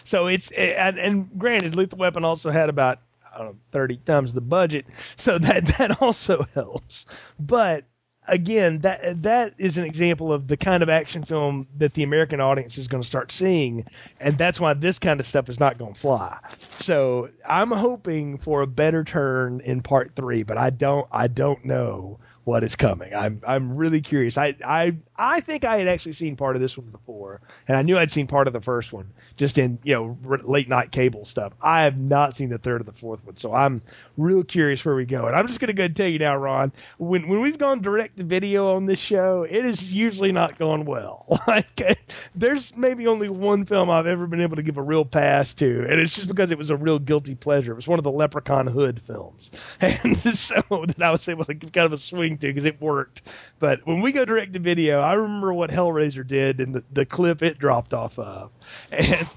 So it's eh, and, and granted, Lethal Weapon also had about I don't know thirty times the budget, so that that also helps. But again, that that is an example of the kind of action film that the American audience is going to start seeing, and that's why this kind of stuff is not going to fly. So I'm hoping for a better turn in part three, but I don't I don't know what is coming. I'm I'm really curious. I I I think I had actually seen part of this one before, and I knew I'd seen part of the first one just in you know r- late night cable stuff. I have not seen the third or the fourth one, so I'm real curious where we go. And I'm just going to go and tell you now, Ron, when when we've gone direct to video on this show, it is usually not going well. like there's maybe only one film I've ever been able to give a real pass to, and it's just because it was a real guilty pleasure. It was one of the Leprechaun Hood films, and so that I was able to give kind of a swing to because it worked. But when we go direct to video, I remember what Hellraiser did and the, the clip it dropped off of, and,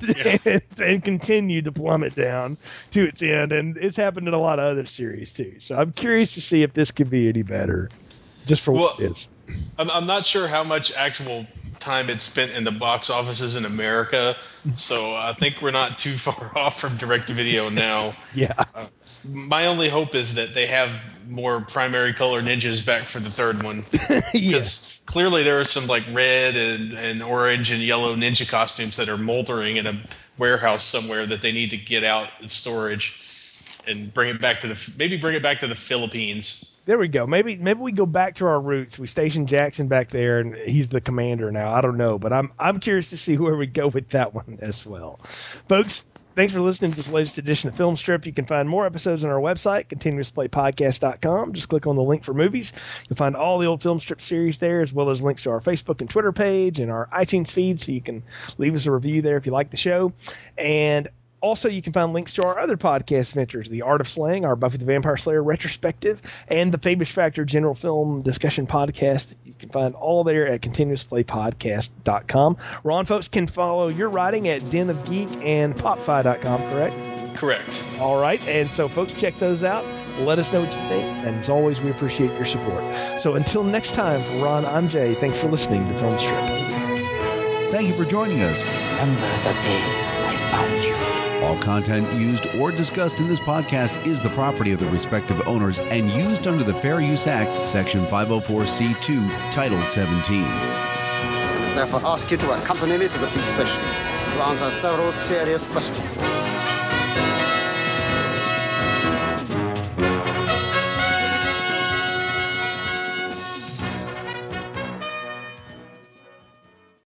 and and continued to plummet down to its end. And it's happened in a lot of other series too. So I'm curious to see if this could be any better, just for what it is. I'm, I'm not sure how much actual time it's spent in the box offices in America, so I think we're not too far off from direct to video now. Yeah. Uh, my only hope is that they have more primary color ninjas back for the third one. Because clearly there are some like red and, and orange and yellow ninja costumes that are moldering in a warehouse somewhere that they need to get out of storage and bring it back to the maybe bring it back to the Philippines. There we go. Maybe maybe we go back to our roots. We station Jackson back there, and he's the commander now. I don't know, but I'm I'm curious to see where we go with that one as well, folks. Thanks for listening to this latest edition of Film Strip. You can find more episodes on our website, continuousplaypodcast.com. Just click on the link for movies. You'll find all the old Film Strip series there, as well as links to our Facebook and Twitter page and our iTunes feed, so you can leave us a review there if you like the show. And also, you can find links to our other podcast ventures, The Art of Slaying, our Buffy the Vampire Slayer retrospective, and the Famous Factor General Film Discussion podcast. You can find all there at continuousplaypodcast.com. Ron, folks can follow your writing at Den of Geek and popfi.com, correct? Correct. All right. And so, folks, check those out. Let us know what you think. And as always, we appreciate your support. So, until next time, for Ron, I'm Jay. Thanks for listening to Film Strip. Thank you for joining us. Remember the day I found you. All content used or discussed in this podcast is the property of the respective owners and used under the Fair Use Act, Section 504C2, Title 17. I must therefore ask you to accompany me to the police station to answer several serious questions.